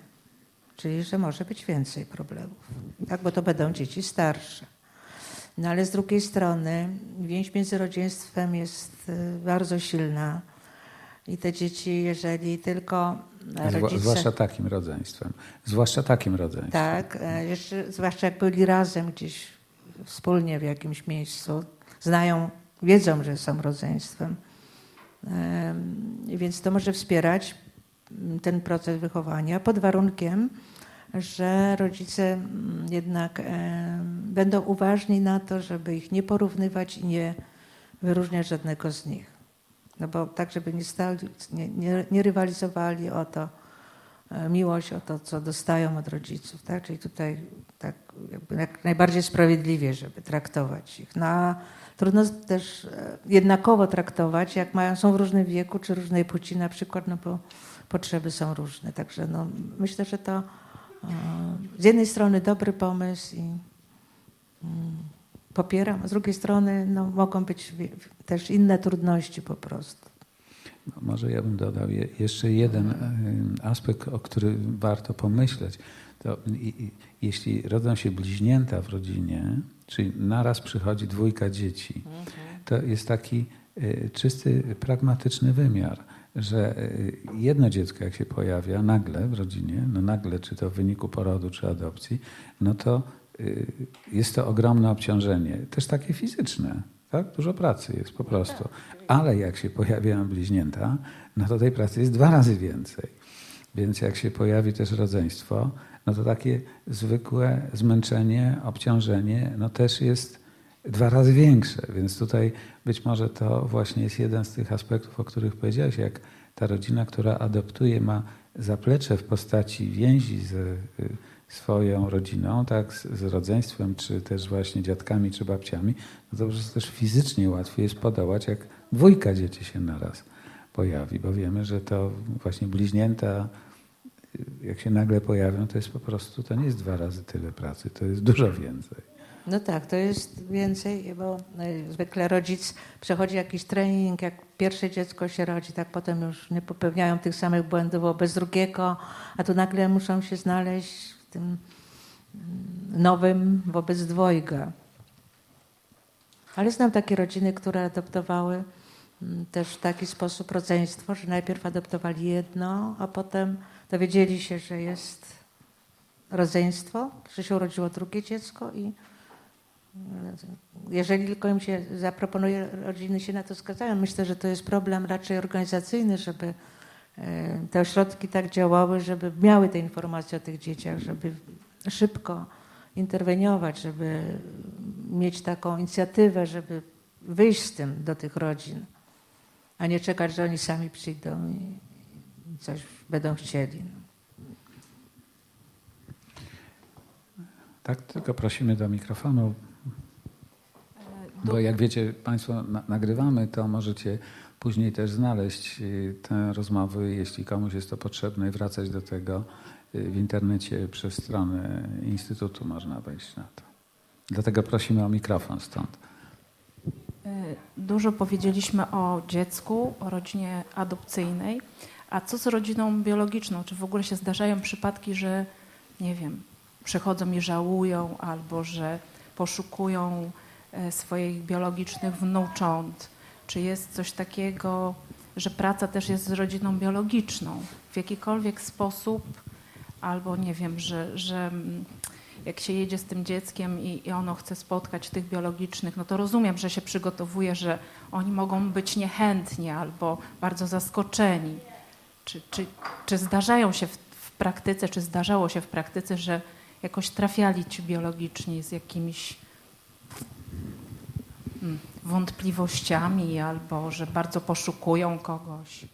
Czyli, że może być więcej problemów, tak? bo to będą dzieci starsze. No ale z drugiej strony więź między rodzeństwem jest y, bardzo silna i te dzieci, jeżeli tylko rodzice... Zwłaszcza takim rodzeństwem. Zwłaszcza takim rodzeństwem. Tak, e, jeszcze, zwłaszcza jak byli razem gdzieś wspólnie w jakimś miejscu, znają, wiedzą, że są rodzeństwem. Więc to może wspierać ten proces wychowania pod warunkiem, że rodzice mm, jednak będą uważni na to, żeby ich nie porównywać i nie wyróżniać żadnego z nich. No bo tak, żeby nie, stali, nie, nie, nie rywalizowali o to, e, miłość, o to, co dostają od rodziców. Tak? Czyli tutaj tak jak najbardziej sprawiedliwie, żeby traktować ich. No, a trudno też e, jednakowo traktować, jak mają, są w różnym wieku czy różnej płci na przykład, no bo potrzeby są różne. Także no, myślę, że to z jednej strony dobry pomysł i mm, popieram, a z drugiej strony no, mogą być też inne trudności po prostu. No, może ja bym dodał jeszcze jeden e, aspekt, o którym warto pomyśleć. To, i, jeśli rodzą się bliźnięta w rodzinie, czyli naraz przychodzi dwójka dzieci, mhm. to jest taki e, czysty, pragmatyczny wymiar że y, jedno dziecko, jak się pojawia nagle w rodzinie, no nagle, czy to w wyniku porodu, czy adopcji, no to y, jest to ogromne obciążenie, też takie fizyczne. Tak? Dużo pracy jest po prostu. Ale jak się pojawiają bliźnięta, no to tej pracy jest dwa razy więcej. Więc jak się pojawi też rodzeństwo, no to takie zwykłe zmęczenie, obciążenie, no też jest dwa razy większe. Więc tutaj być może to właśnie jest jeden z tych aspektów, o których powiedziałeś, jak ta rodzina, która adoptuje, ma zaplecze w postaci więzi z y, swoją rodziną, tak, z rodzeństwem, czy też właśnie dziadkami, czy babciami, no to po prostu też fizycznie łatwiej jest podołać, jak dwójka dzieci się naraz pojawi, bo wiemy, że to właśnie bliźnięta, y, jak się nagle pojawią, to jest po prostu, to nie jest dwa razy tyle pracy, to jest dużo więcej. No tak, to jest więcej, bo e, zwykle rodzic przechodzi jakiś trening, jak pierwsze dziecko się rodzi, tak potem już nie popełniają tych samych błędów wobec drugiego, a tu nagle muszą się znaleźć w tym mm, nowym wobec dwojga. Ale znam takie rodziny, które adoptowały mm, też w taki sposób rodzeństwo, że najpierw adoptowali jedno, a potem dowiedzieli się, że jest rodzeństwo, że się urodziło drugie dziecko i jeżeli tylko im się zaproponuje, rodziny się na to zgadzają. Myślę, że to jest problem raczej organizacyjny, żeby e, te ośrodki tak działały, żeby miały te informacje o tych dzieciach, żeby szybko interweniować, żeby mieć taką inicjatywę, żeby wyjść z tym do tych rodzin, a nie czekać, że oni sami przyjdą i coś będą chcieli. Tak, tylko prosimy do mikrofonu. Bo jak wiecie, Państwo na, nagrywamy, to możecie później też znaleźć y, te rozmowy, jeśli komuś jest to potrzebne, i wracać do tego y, w internecie przez stronę Instytutu można wejść na to. Dlatego prosimy o mikrofon stąd. Y, dużo powiedzieliśmy o dziecku, o rodzinie adopcyjnej. A co z rodziną biologiczną? Czy w ogóle się zdarzają przypadki, że nie wiem, przychodzą i żałują, albo że poszukują swoich biologicznych wnucząt? Czy jest coś takiego, że praca też jest z rodziną biologiczną w jakikolwiek sposób, albo nie wiem, że, że mm, jak się jedzie z tym dzieckiem i, i ono chce spotkać tych biologicznych, no to rozumiem, że się przygotowuje, że oni mogą być niechętni albo bardzo zaskoczeni. Czy, czy, czy zdarzają się w, w praktyce, czy zdarzało się w praktyce, że jakoś trafiali ci biologiczni z jakimiś wątpliwościami albo że bardzo poszukują kogoś.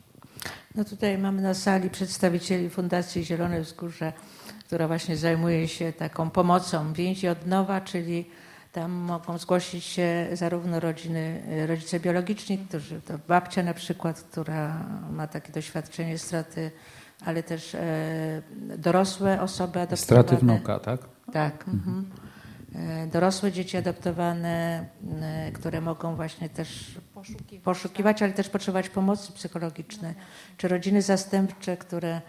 No tutaj mamy na sali przedstawicieli Fundacji Zielone Wzgórze, która właśnie zajmuje się taką pomocą więzi od nowa, czyli tam mogą zgłosić się zarówno rodziny, rodzice biologiczni, którzy, to babcia na przykład, która ma takie doświadczenie straty, ale też e, dorosłe osoby adoptowane. Straty wnuka, tak? Tak. Mhm. E, dorosłe dzieci adoptowane, e, które mogą właśnie też poszukiwać, poszukiwać ale też potrzebować pomocy psychologicznej, czy rodziny zastępcze, które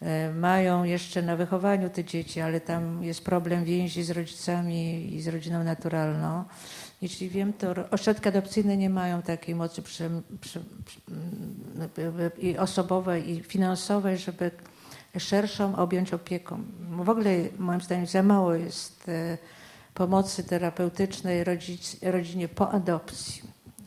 e, mają jeszcze na wychowaniu te dzieci, ale tam jest problem więzi z rodzicami i z rodziną naturalną. Jeśli wiem, to ośrodki adopcyjne nie mają takiej mocy przy, przy, przy, i osobowej, i finansowej, żeby szerszą objąć opieką. W ogóle moim zdaniem za mało jest pomocy terapeutycznej rodzic, rodzinie po adopcji,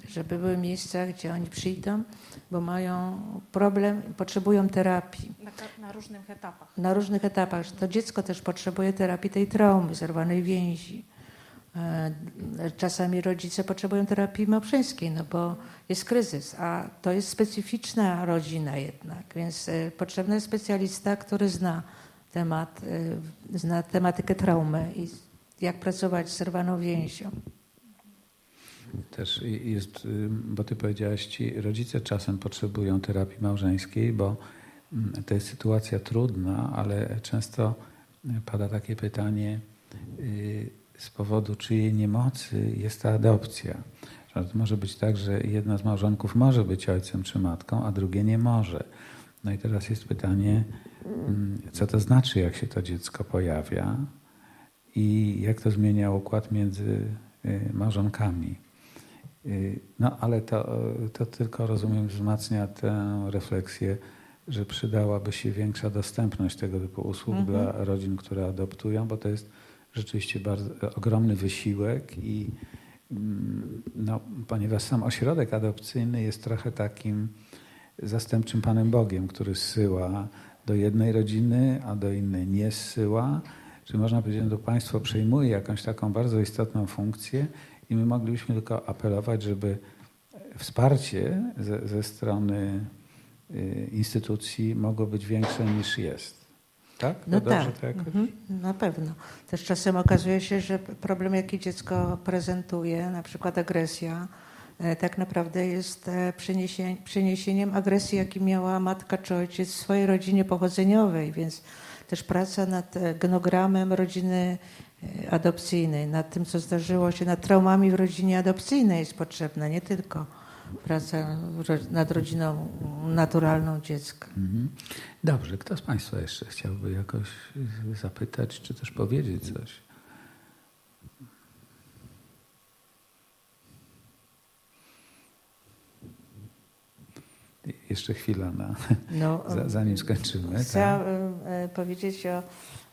żeby były miejsca, gdzie oni przyjdą, bo mają problem, potrzebują terapii. Na, na różnych etapach. Na różnych etapach. To dziecko też potrzebuje terapii tej traumy, zerwanej więzi. E, czasami rodzice potrzebują terapii małżeńskiej, no bo jest kryzys, a to jest specyficzna rodzina jednak, więc e, potrzebny jest specjalista, który zna temat, e, zna tematykę traumy i jak pracować z zerwaną więzią. Też jest, y, bo ty powiedziałaś, ci rodzice czasem potrzebują terapii małżeńskiej, bo mm, to jest sytuacja trudna, ale często pada takie pytanie, y, z powodu czyjej niemocy jest ta adopcja. Może być tak, że jedna z małżonków może być ojcem czy matką, a drugie nie może. No i teraz jest pytanie, mm, co to znaczy, jak się to dziecko pojawia, i jak to zmienia układ między y, małżonkami. Y, no ale to, to tylko, rozumiem, wzmacnia tę refleksję, że przydałaby się większa dostępność tego typu usług mhm. dla rodzin, które adoptują, bo to jest rzeczywiście bardzo ogromny wysiłek i mm, no, ponieważ sam ośrodek adopcyjny jest trochę takim zastępczym Panem Bogiem, który zsyła do jednej rodziny, a do innej nie zsyła, Czyli można powiedzieć, że to państwo przejmuje jakąś taką bardzo istotną funkcję i my moglibyśmy tylko apelować, żeby wsparcie ze, ze strony y, instytucji mogło być większe niż jest. Tak? No tak, mhm. na pewno. Też czasem okazuje się, że problem, jaki dziecko prezentuje, na przykład agresja, e, tak naprawdę jest e, przeniesieniem agresji, jaki miała matka czy ojciec w swojej rodzinie pochodzeniowej, więc też praca nad e, genogramem rodziny adopcyjnej, nad tym, co zdarzyło się, nad traumami w rodzinie adopcyjnej jest potrzebna, nie tylko praca nad rodziną naturalną dziecka. Mhm. Dobrze, kto z Państwa jeszcze chciałby jakoś zapytać, czy też powiedzieć coś? Jeszcze chwila, na, no, zanim skończymy. Chciałabym tak. powiedzieć o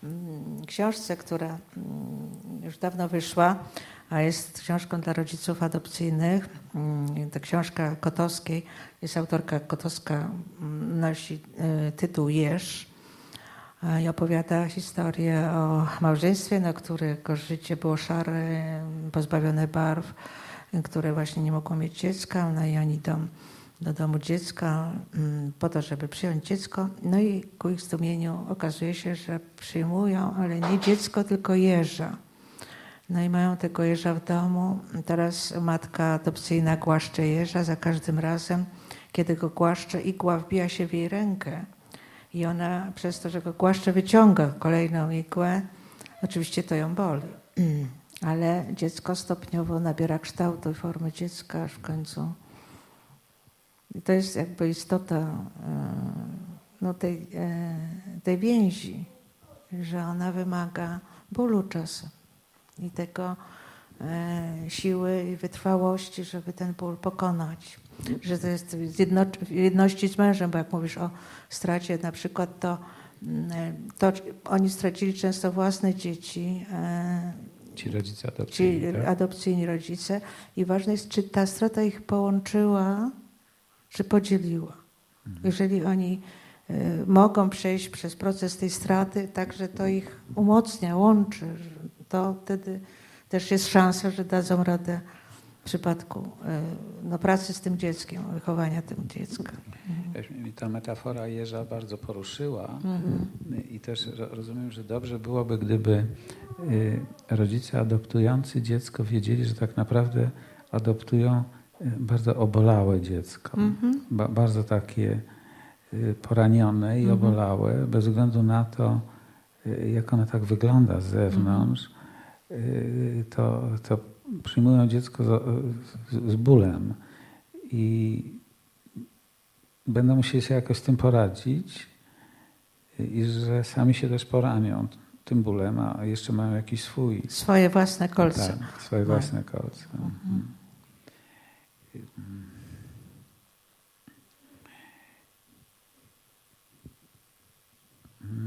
mm, książce, która mm, już dawno wyszła, a jest książką dla rodziców adopcyjnych. Mm, to książka Kotowskiej. Jest autorka Kotowska, nosi e, tytuł Jerz i opowiada historię o małżeństwie, na którego życie było szare, pozbawione barw, które właśnie nie mogło mieć dziecka. No i oni dom do domu dziecka mm, po to, żeby przyjąć dziecko. No i ku ich zdumieniu okazuje się, że przyjmują, ale nie dziecko, tylko jeża. No i mają tego jeża w domu. Teraz matka adopcyjna głaszcze jeża za każdym razem, kiedy go głaszcze, igła wbija się w jej rękę. I ona przez to, że go głaszcze, wyciąga kolejną igłę. Oczywiście to ją boli. Ale dziecko stopniowo nabiera kształtu i formy dziecka, aż w końcu i to jest jakby istota e, no, tej, e, tej więzi, że ona wymaga bólu czasem i tego e, siły i wytrwałości, żeby ten ból pokonać. Że to jest w jedności z mężem, bo jak mówisz o stracie na przykład, to, mm, to oni stracili często własne dzieci. Ci rodzice adopcyjni. Ci tak? adopcyjni rodzice. I ważne jest, czy ta strata ich połączyła że podzieliła. Jeżeli oni y, mogą przejść przez proces tej straty, także to ich umocnia, łączy, to wtedy też jest szansa, że dadzą radę w przypadku y, no, pracy z tym dzieckiem, wychowania tym dziecka. Mhm. Ta metafora Jerza bardzo poruszyła mhm. i też rozumiem, że dobrze byłoby, gdyby y, rodzice adoptujący dziecko wiedzieli, że tak naprawdę adoptują bardzo obolałe dziecko. Mm-hmm. Ba- bardzo takie y, poranione i mm-hmm. obolałe, bez względu na to, y, jak ono tak wygląda z zewnątrz, mm-hmm. to, to przyjmują dziecko z, z, bólem i będą musieli się jakoś z tym poradzić i że sami się też poranią tym bólem, a jeszcze mają jakiś swój... Swoje własne kolce. Tak, swoje tak. własne kolce. Mhm.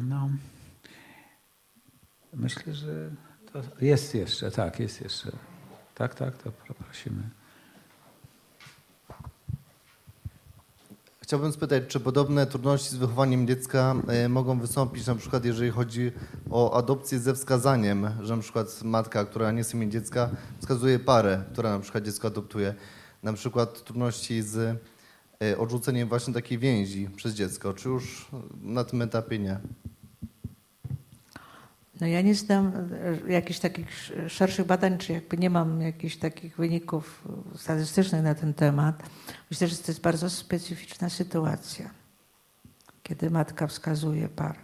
No, myślę, że to jest jeszcze, tak, jest jeszcze. Tak, tak, to prosimy. Chciałbym spytać, czy podobne trudności z wychowaniem dziecka e, mogą wystąpić na przykład, jeżeli chodzi o adopcję ze wskazaniem, że na przykład matka, która nie chce dziecka, wskazuje parę, która na przykład dziecko adoptuje na przykład trudności z e, odrzuceniem właśnie takiej więzi przez dziecko, czy już na tym etapie nie? No ja nie znam e, jakichś takich szerszych badań, czy jakby nie mam jakichś takich wyników statystycznych na ten temat. Myślę, że to jest bardzo specyficzna sytuacja, kiedy matka wskazuje parę,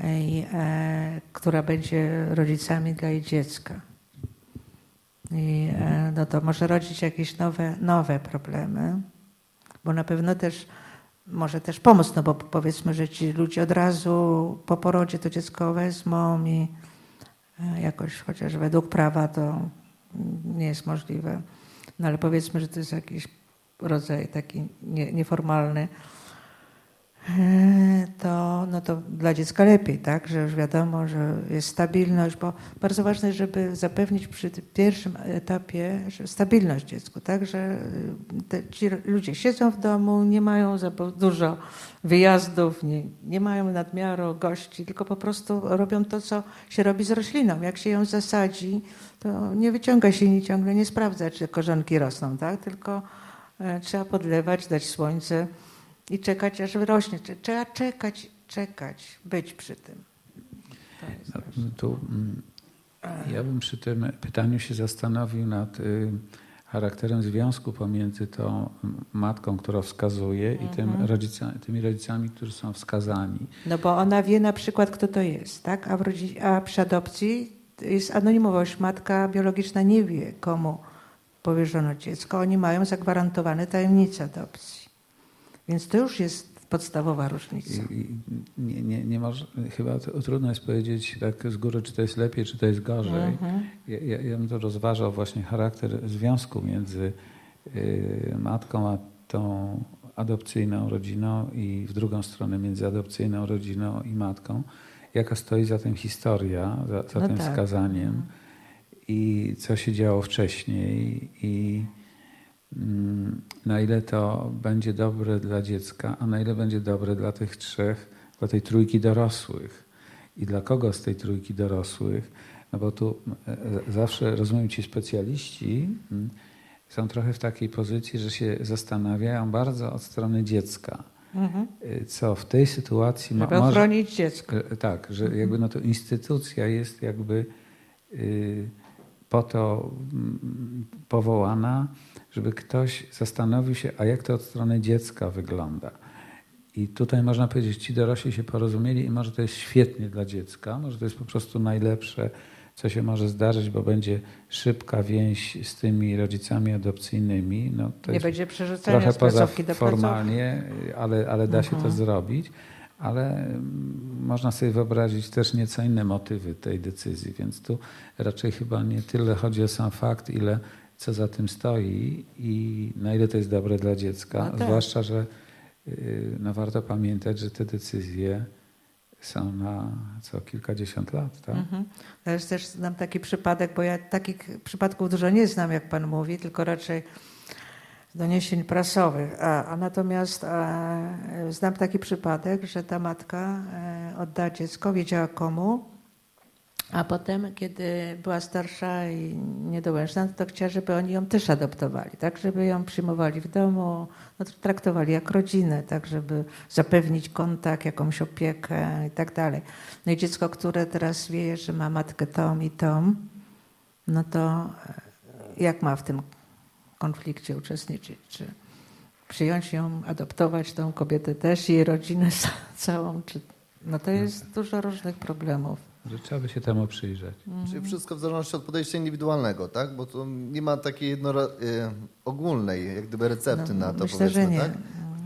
e, która będzie rodzicami dla jej dziecka. I e, no to może rodzić jakieś nowe, nowe problemy, bo na pewno też może też pomóc, no bo powiedzmy, że ci ludzie od razu po porodzie to dziecko wezmą i e, jakoś, chociaż według prawa to nie jest możliwe. No ale powiedzmy, że to jest jakiś rodzaj taki nie, nieformalny to, no to dla dziecka lepiej, tak? że już wiadomo, że jest stabilność, bo bardzo ważne jest, żeby zapewnić przy pierwszym etapie stabilność dziecku, tak? że te, ci ludzie siedzą w domu, nie mają za dużo wyjazdów, nie, nie mają nadmiaru gości, tylko po prostu robią to, co się robi z rośliną. Jak się ją zasadzi, to nie wyciąga się i ciągle nie sprawdza, czy korzonki rosną, tak? tylko e, trzeba podlewać, dać słońce, i czekać, aż wyrośnie. Trzeba czekać, czekać, być przy tym. Tu, mm, ja bym przy tym pytaniu się zastanowił nad y, charakterem związku pomiędzy tą matką, która wskazuje i tym mhm. rodzica, tymi rodzicami, którzy są wskazani. No bo ona wie na przykład, kto to jest, tak? A, w rodzi- a przy adopcji jest anonimowość. Matka biologiczna nie wie, komu powierzono dziecko. Oni mają zagwarantowane tajemnicę adopcji. Więc to już jest podstawowa różnica. Nie, nie, nie może, chyba trudno jest powiedzieć tak z góry, czy to jest lepiej, czy to jest gorzej. Mhm. Ja, ja, ja bym to rozważał właśnie charakter związku między y, matką a tą adopcyjną rodziną i w drugą stronę między adopcyjną rodziną i matką. Jaka stoi za tym historia, za, za no tym tak. wskazaniem i co się działo wcześniej i na ile to będzie dobre dla dziecka, a na ile będzie dobre dla tych trzech, dla tej trójki dorosłych. I dla kogo z tej trójki dorosłych? No bo tu e, e, zawsze, rozumiem, ci specjaliści mm, są trochę w takiej pozycji, że się zastanawiają bardzo od strony dziecka. Mhm. E, co w tej sytuacji ma, może chronić dziecko. Tak, że mhm. jakby no to instytucja jest jakby y, po to mm, powołana, żeby ktoś zastanowił się, a jak to od strony dziecka wygląda. I tutaj można powiedzieć, ci dorośli się porozumieli i może to jest świetnie dla dziecka, może to jest po prostu najlepsze, co się może zdarzyć, bo będzie szybka więź z tymi rodzicami adopcyjnymi. No, to Nie będzie przerzucania trochę poza formalnie, ale, ale da się to mhm. zrobić. Ale mm, można sobie wyobrazić też nieco inne motywy tej decyzji, więc tu raczej chyba nie tyle chodzi o sam fakt, ile co za tym stoi i na ile to jest dobre dla dziecka. No tak. Zwłaszcza, że y, no warto pamiętać, że te decyzje są na co kilkadziesiąt lat. Tak? Mhm. Ja też znam taki przypadek, bo ja takich przypadków dużo nie znam, jak pan mówi, tylko raczej doniesień prasowych. A, a natomiast a, znam taki przypadek, że ta matka e, odda dziecko, wiedziała komu, a potem, kiedy była starsza i niedołężna, to chciała, żeby oni ją też adoptowali, tak, żeby ją przyjmowali w domu, no, traktowali jak rodzinę, tak, żeby zapewnić kontakt, jakąś opiekę i tak dalej. No i dziecko, które teraz wie, że ma matkę tom i tom, no to e, jak ma w tym konflikcie uczestniczyć? Czy przyjąć ją, adoptować tą kobietę też, jej rodzinę całą? Czy, no to jest dużo różnych problemów. Że trzeba by się temu przyjrzeć. Mhm. Czyli wszystko w zależności od podejścia indywidualnego, tak? Bo to nie ma takiej jedno, y, ogólnej jak gdyby recepty no, na to, myślę, powiedzmy, że nie. tak?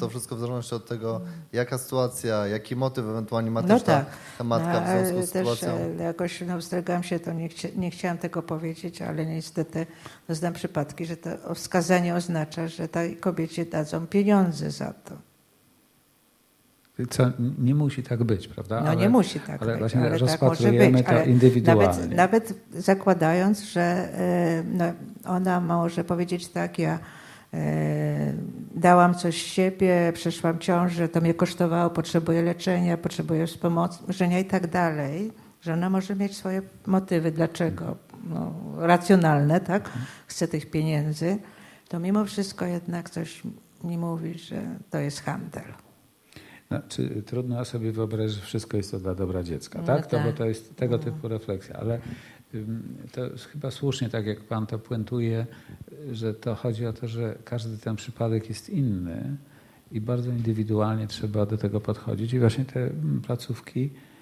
To wszystko w zależności od tego, jaka sytuacja, jaki motyw ewentualnie ma no też tak. ta, ta, matka w związku z też sytuacją. E, jakoś no, wstrzegam się, to nie, chcia, nie chciałam tego powiedzieć, ale niestety no, znam przypadki, że to wskazanie oznacza, że tej kobiecie dadzą pieniądze za to. Co nie musi tak być, prawda? No ale, nie musi tak ale być. Właśnie ale rozpatrujemy tak może być, to indywidualnie. Nawet, nawet zakładając, że e, no, ona może powiedzieć tak, ja e, dałam coś z siebie, przeszłam ciążę, to mnie kosztowało, potrzebuję leczenia, potrzebuję wspomożenia i tak dalej, że ona może mieć swoje motywy, dlaczego, no, racjonalne, tak, chce tych pieniędzy, to mimo wszystko jednak coś mi mówi, że to jest handel. Znaczy, trudno sobie wyobrazić, że wszystko jest to dla dobra dziecka, no tak? tak? To, bo tak. to jest tego no. typu refleksja, ale to chyba słusznie, tak jak Pan to puentuje, że to chodzi o to, że każdy ten przypadek jest inny i bardzo indywidualnie trzeba do tego podchodzić i właśnie te placówki y,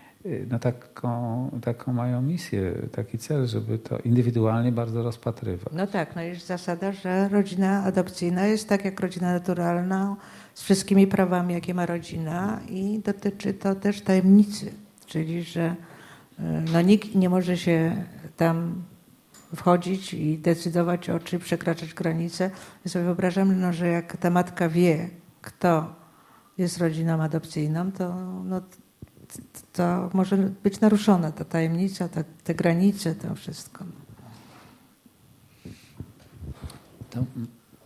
no taką, taką mają misję, taki cel, żeby to indywidualnie bardzo rozpatrywać. No tak, no jest zasada, że rodzina adopcyjna jest tak jak rodzina naturalna, z wszystkimi prawami, jakie ma rodzina i dotyczy to też tajemnicy, czyli że e, no, nikt nie może się tam wchodzić i decydować o czy przekraczać granice. Ja sobie wyobrażam, no, że jak ta matka wie, kto jest rodziną adopcyjną, to, no, to może być naruszona ta tajemnica, ta, te granice, to wszystko.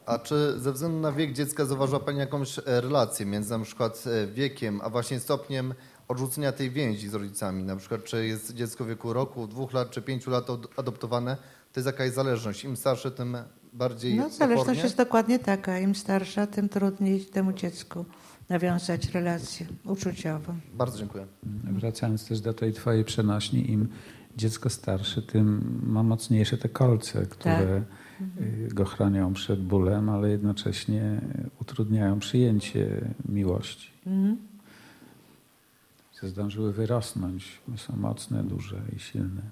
A czy ze względu na wiek dziecka zauważyła Pani jakąś e, relację między na przykład e, wiekiem, a właśnie stopniem odrzucenia tej więzi z rodzicami? Na przykład czy jest dziecko w wieku roku, dwóch lat czy pięciu lat adoptowane? To jest jakaś zależność. Im starsze, tym bardziej No zależność opornie? jest dokładnie taka. Im starsza, tym trudniej temu dziecku nawiązać relację uczuciową. Bardzo dziękuję. Wracając też do tej Twojej przenośni, im dziecko starsze, tym ma mocniejsze te kolce, które... Tak y, go chronią przed bólem, ale jednocześnie utrudniają przyjęcie miłości. Mhm. Zdążyły wyrosnąć, są mocne, duże i silne.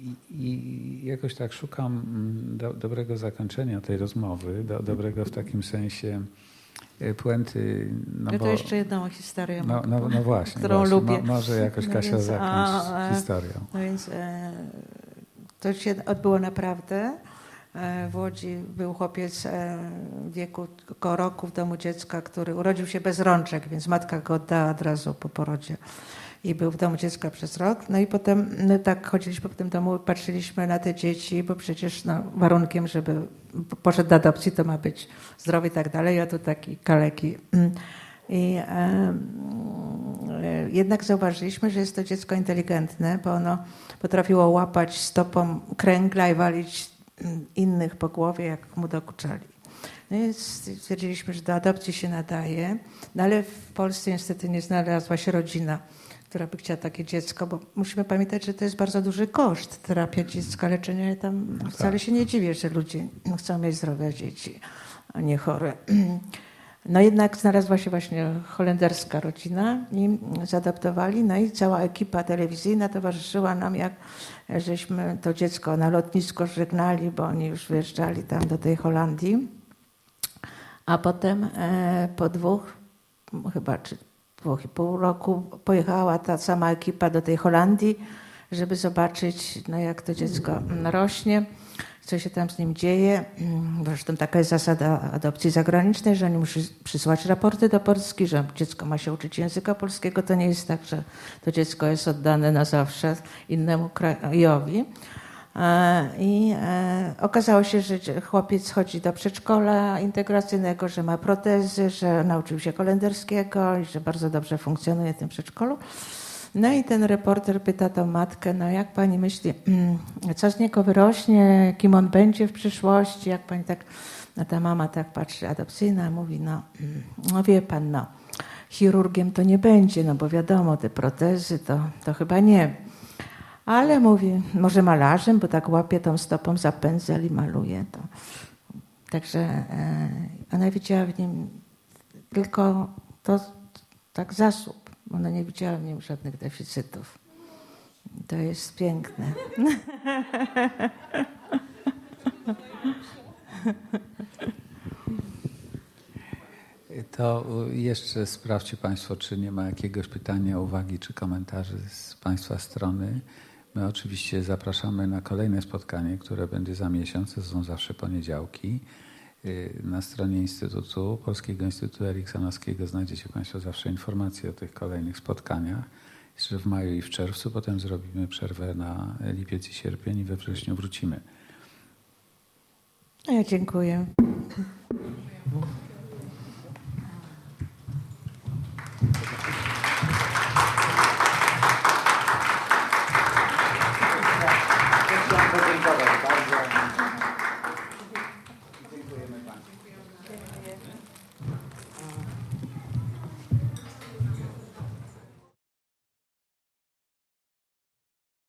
I, I, jakoś tak szukam mm, do, dobrego zakończenia tej rozmowy, do, dobrego w takim sensie e, puenty. No, no to bo, jeszcze jedną historię. No, no, no właśnie, którą właśnie. lubię. Mo, może jakoś no Kasia zakąć historią. No więc e, to się odbyło naprawdę. E, w Łodzi był chłopiec e, w wieku roku w domu dziecka, który urodził się bez rączek, więc matka go oddała od razu po porodzie i był w domu dziecka przez rok. No i potem tak chodziliśmy po tym domu, patrzyliśmy na te dzieci, bo przecież no, warunkiem, żeby poszedł do adopcji, to ma być zdrowy i tak dalej, a tu taki kaleki. I e, jednak zauważyliśmy, że jest to dziecko inteligentne, bo ono potrafiło łapać stopą kręgla i walić innych po głowie, jak mu dokuczali. No i stwierdziliśmy, że do adopcji się nadaje, no ale w Polsce niestety nie znalazła się rodzina która by chciała takie dziecko, bo musimy pamiętać, że to jest bardzo duży koszt terapia dziecka, leczenia. Ja tam wcale tak. się nie dziwię, że ludzie chcą mieć zdrowe dzieci, a nie chore. No jednak znalazła się właśnie holenderska rodzina i zaadaptowali. No i cała ekipa telewizyjna towarzyszyła nam, jak żeśmy to dziecko na lotnisko żegnali, bo oni już wyjeżdżali tam do tej Holandii. A potem e, po dwóch, chyba czy i pół roku pojechała ta sama ekipa do tej Holandii, żeby zobaczyć, no, jak to dziecko rośnie, co się tam z nim dzieje. Zresztą taka jest zasada adopcji zagranicznej, że oni muszą przysłać raporty do Polski, że dziecko ma się uczyć języka polskiego. To nie jest tak, że to dziecko jest oddane na zawsze innemu krajowi. E, I e, okazało się, że chłopiec chodzi do przedszkola integracyjnego, że ma protezy, że nauczył się holenderskiego i że bardzo dobrze funkcjonuje w tym przedszkolu. No i ten reporter pyta tą matkę, no jak pani myśli, mm, co z niego wyrośnie, kim on będzie w przyszłości, jak pani tak, no ta mama tak patrzy adopcyjna, mówi, no, mm, no wie pan, no, chirurgiem to nie będzie, no bo wiadomo, te protezy to, to chyba nie. Ale mówi, może malarzem, bo tak łapie tą stopą za pędzel i maluje to. Także e, ona widziała w nim tylko to tak zasób. Ona nie widziała w nim żadnych deficytów. To jest piękne. To jeszcze sprawdźcie Państwo, czy nie ma jakiegoś pytania, uwagi czy komentarzy z Państwa strony. My oczywiście zapraszamy na kolejne spotkanie, które będzie za miesiąc, to są zawsze poniedziałki. Y, na stronie Instytutu, Polskiego Instytutu Eriksanowskiego znajdziecie Państwo zawsze informacje o tych kolejnych spotkaniach. Jeszcze w maju i w czerwcu, potem zrobimy przerwę na lipiec i sierpień i we wrześniu wrócimy. Ja dziękuję. Thank you.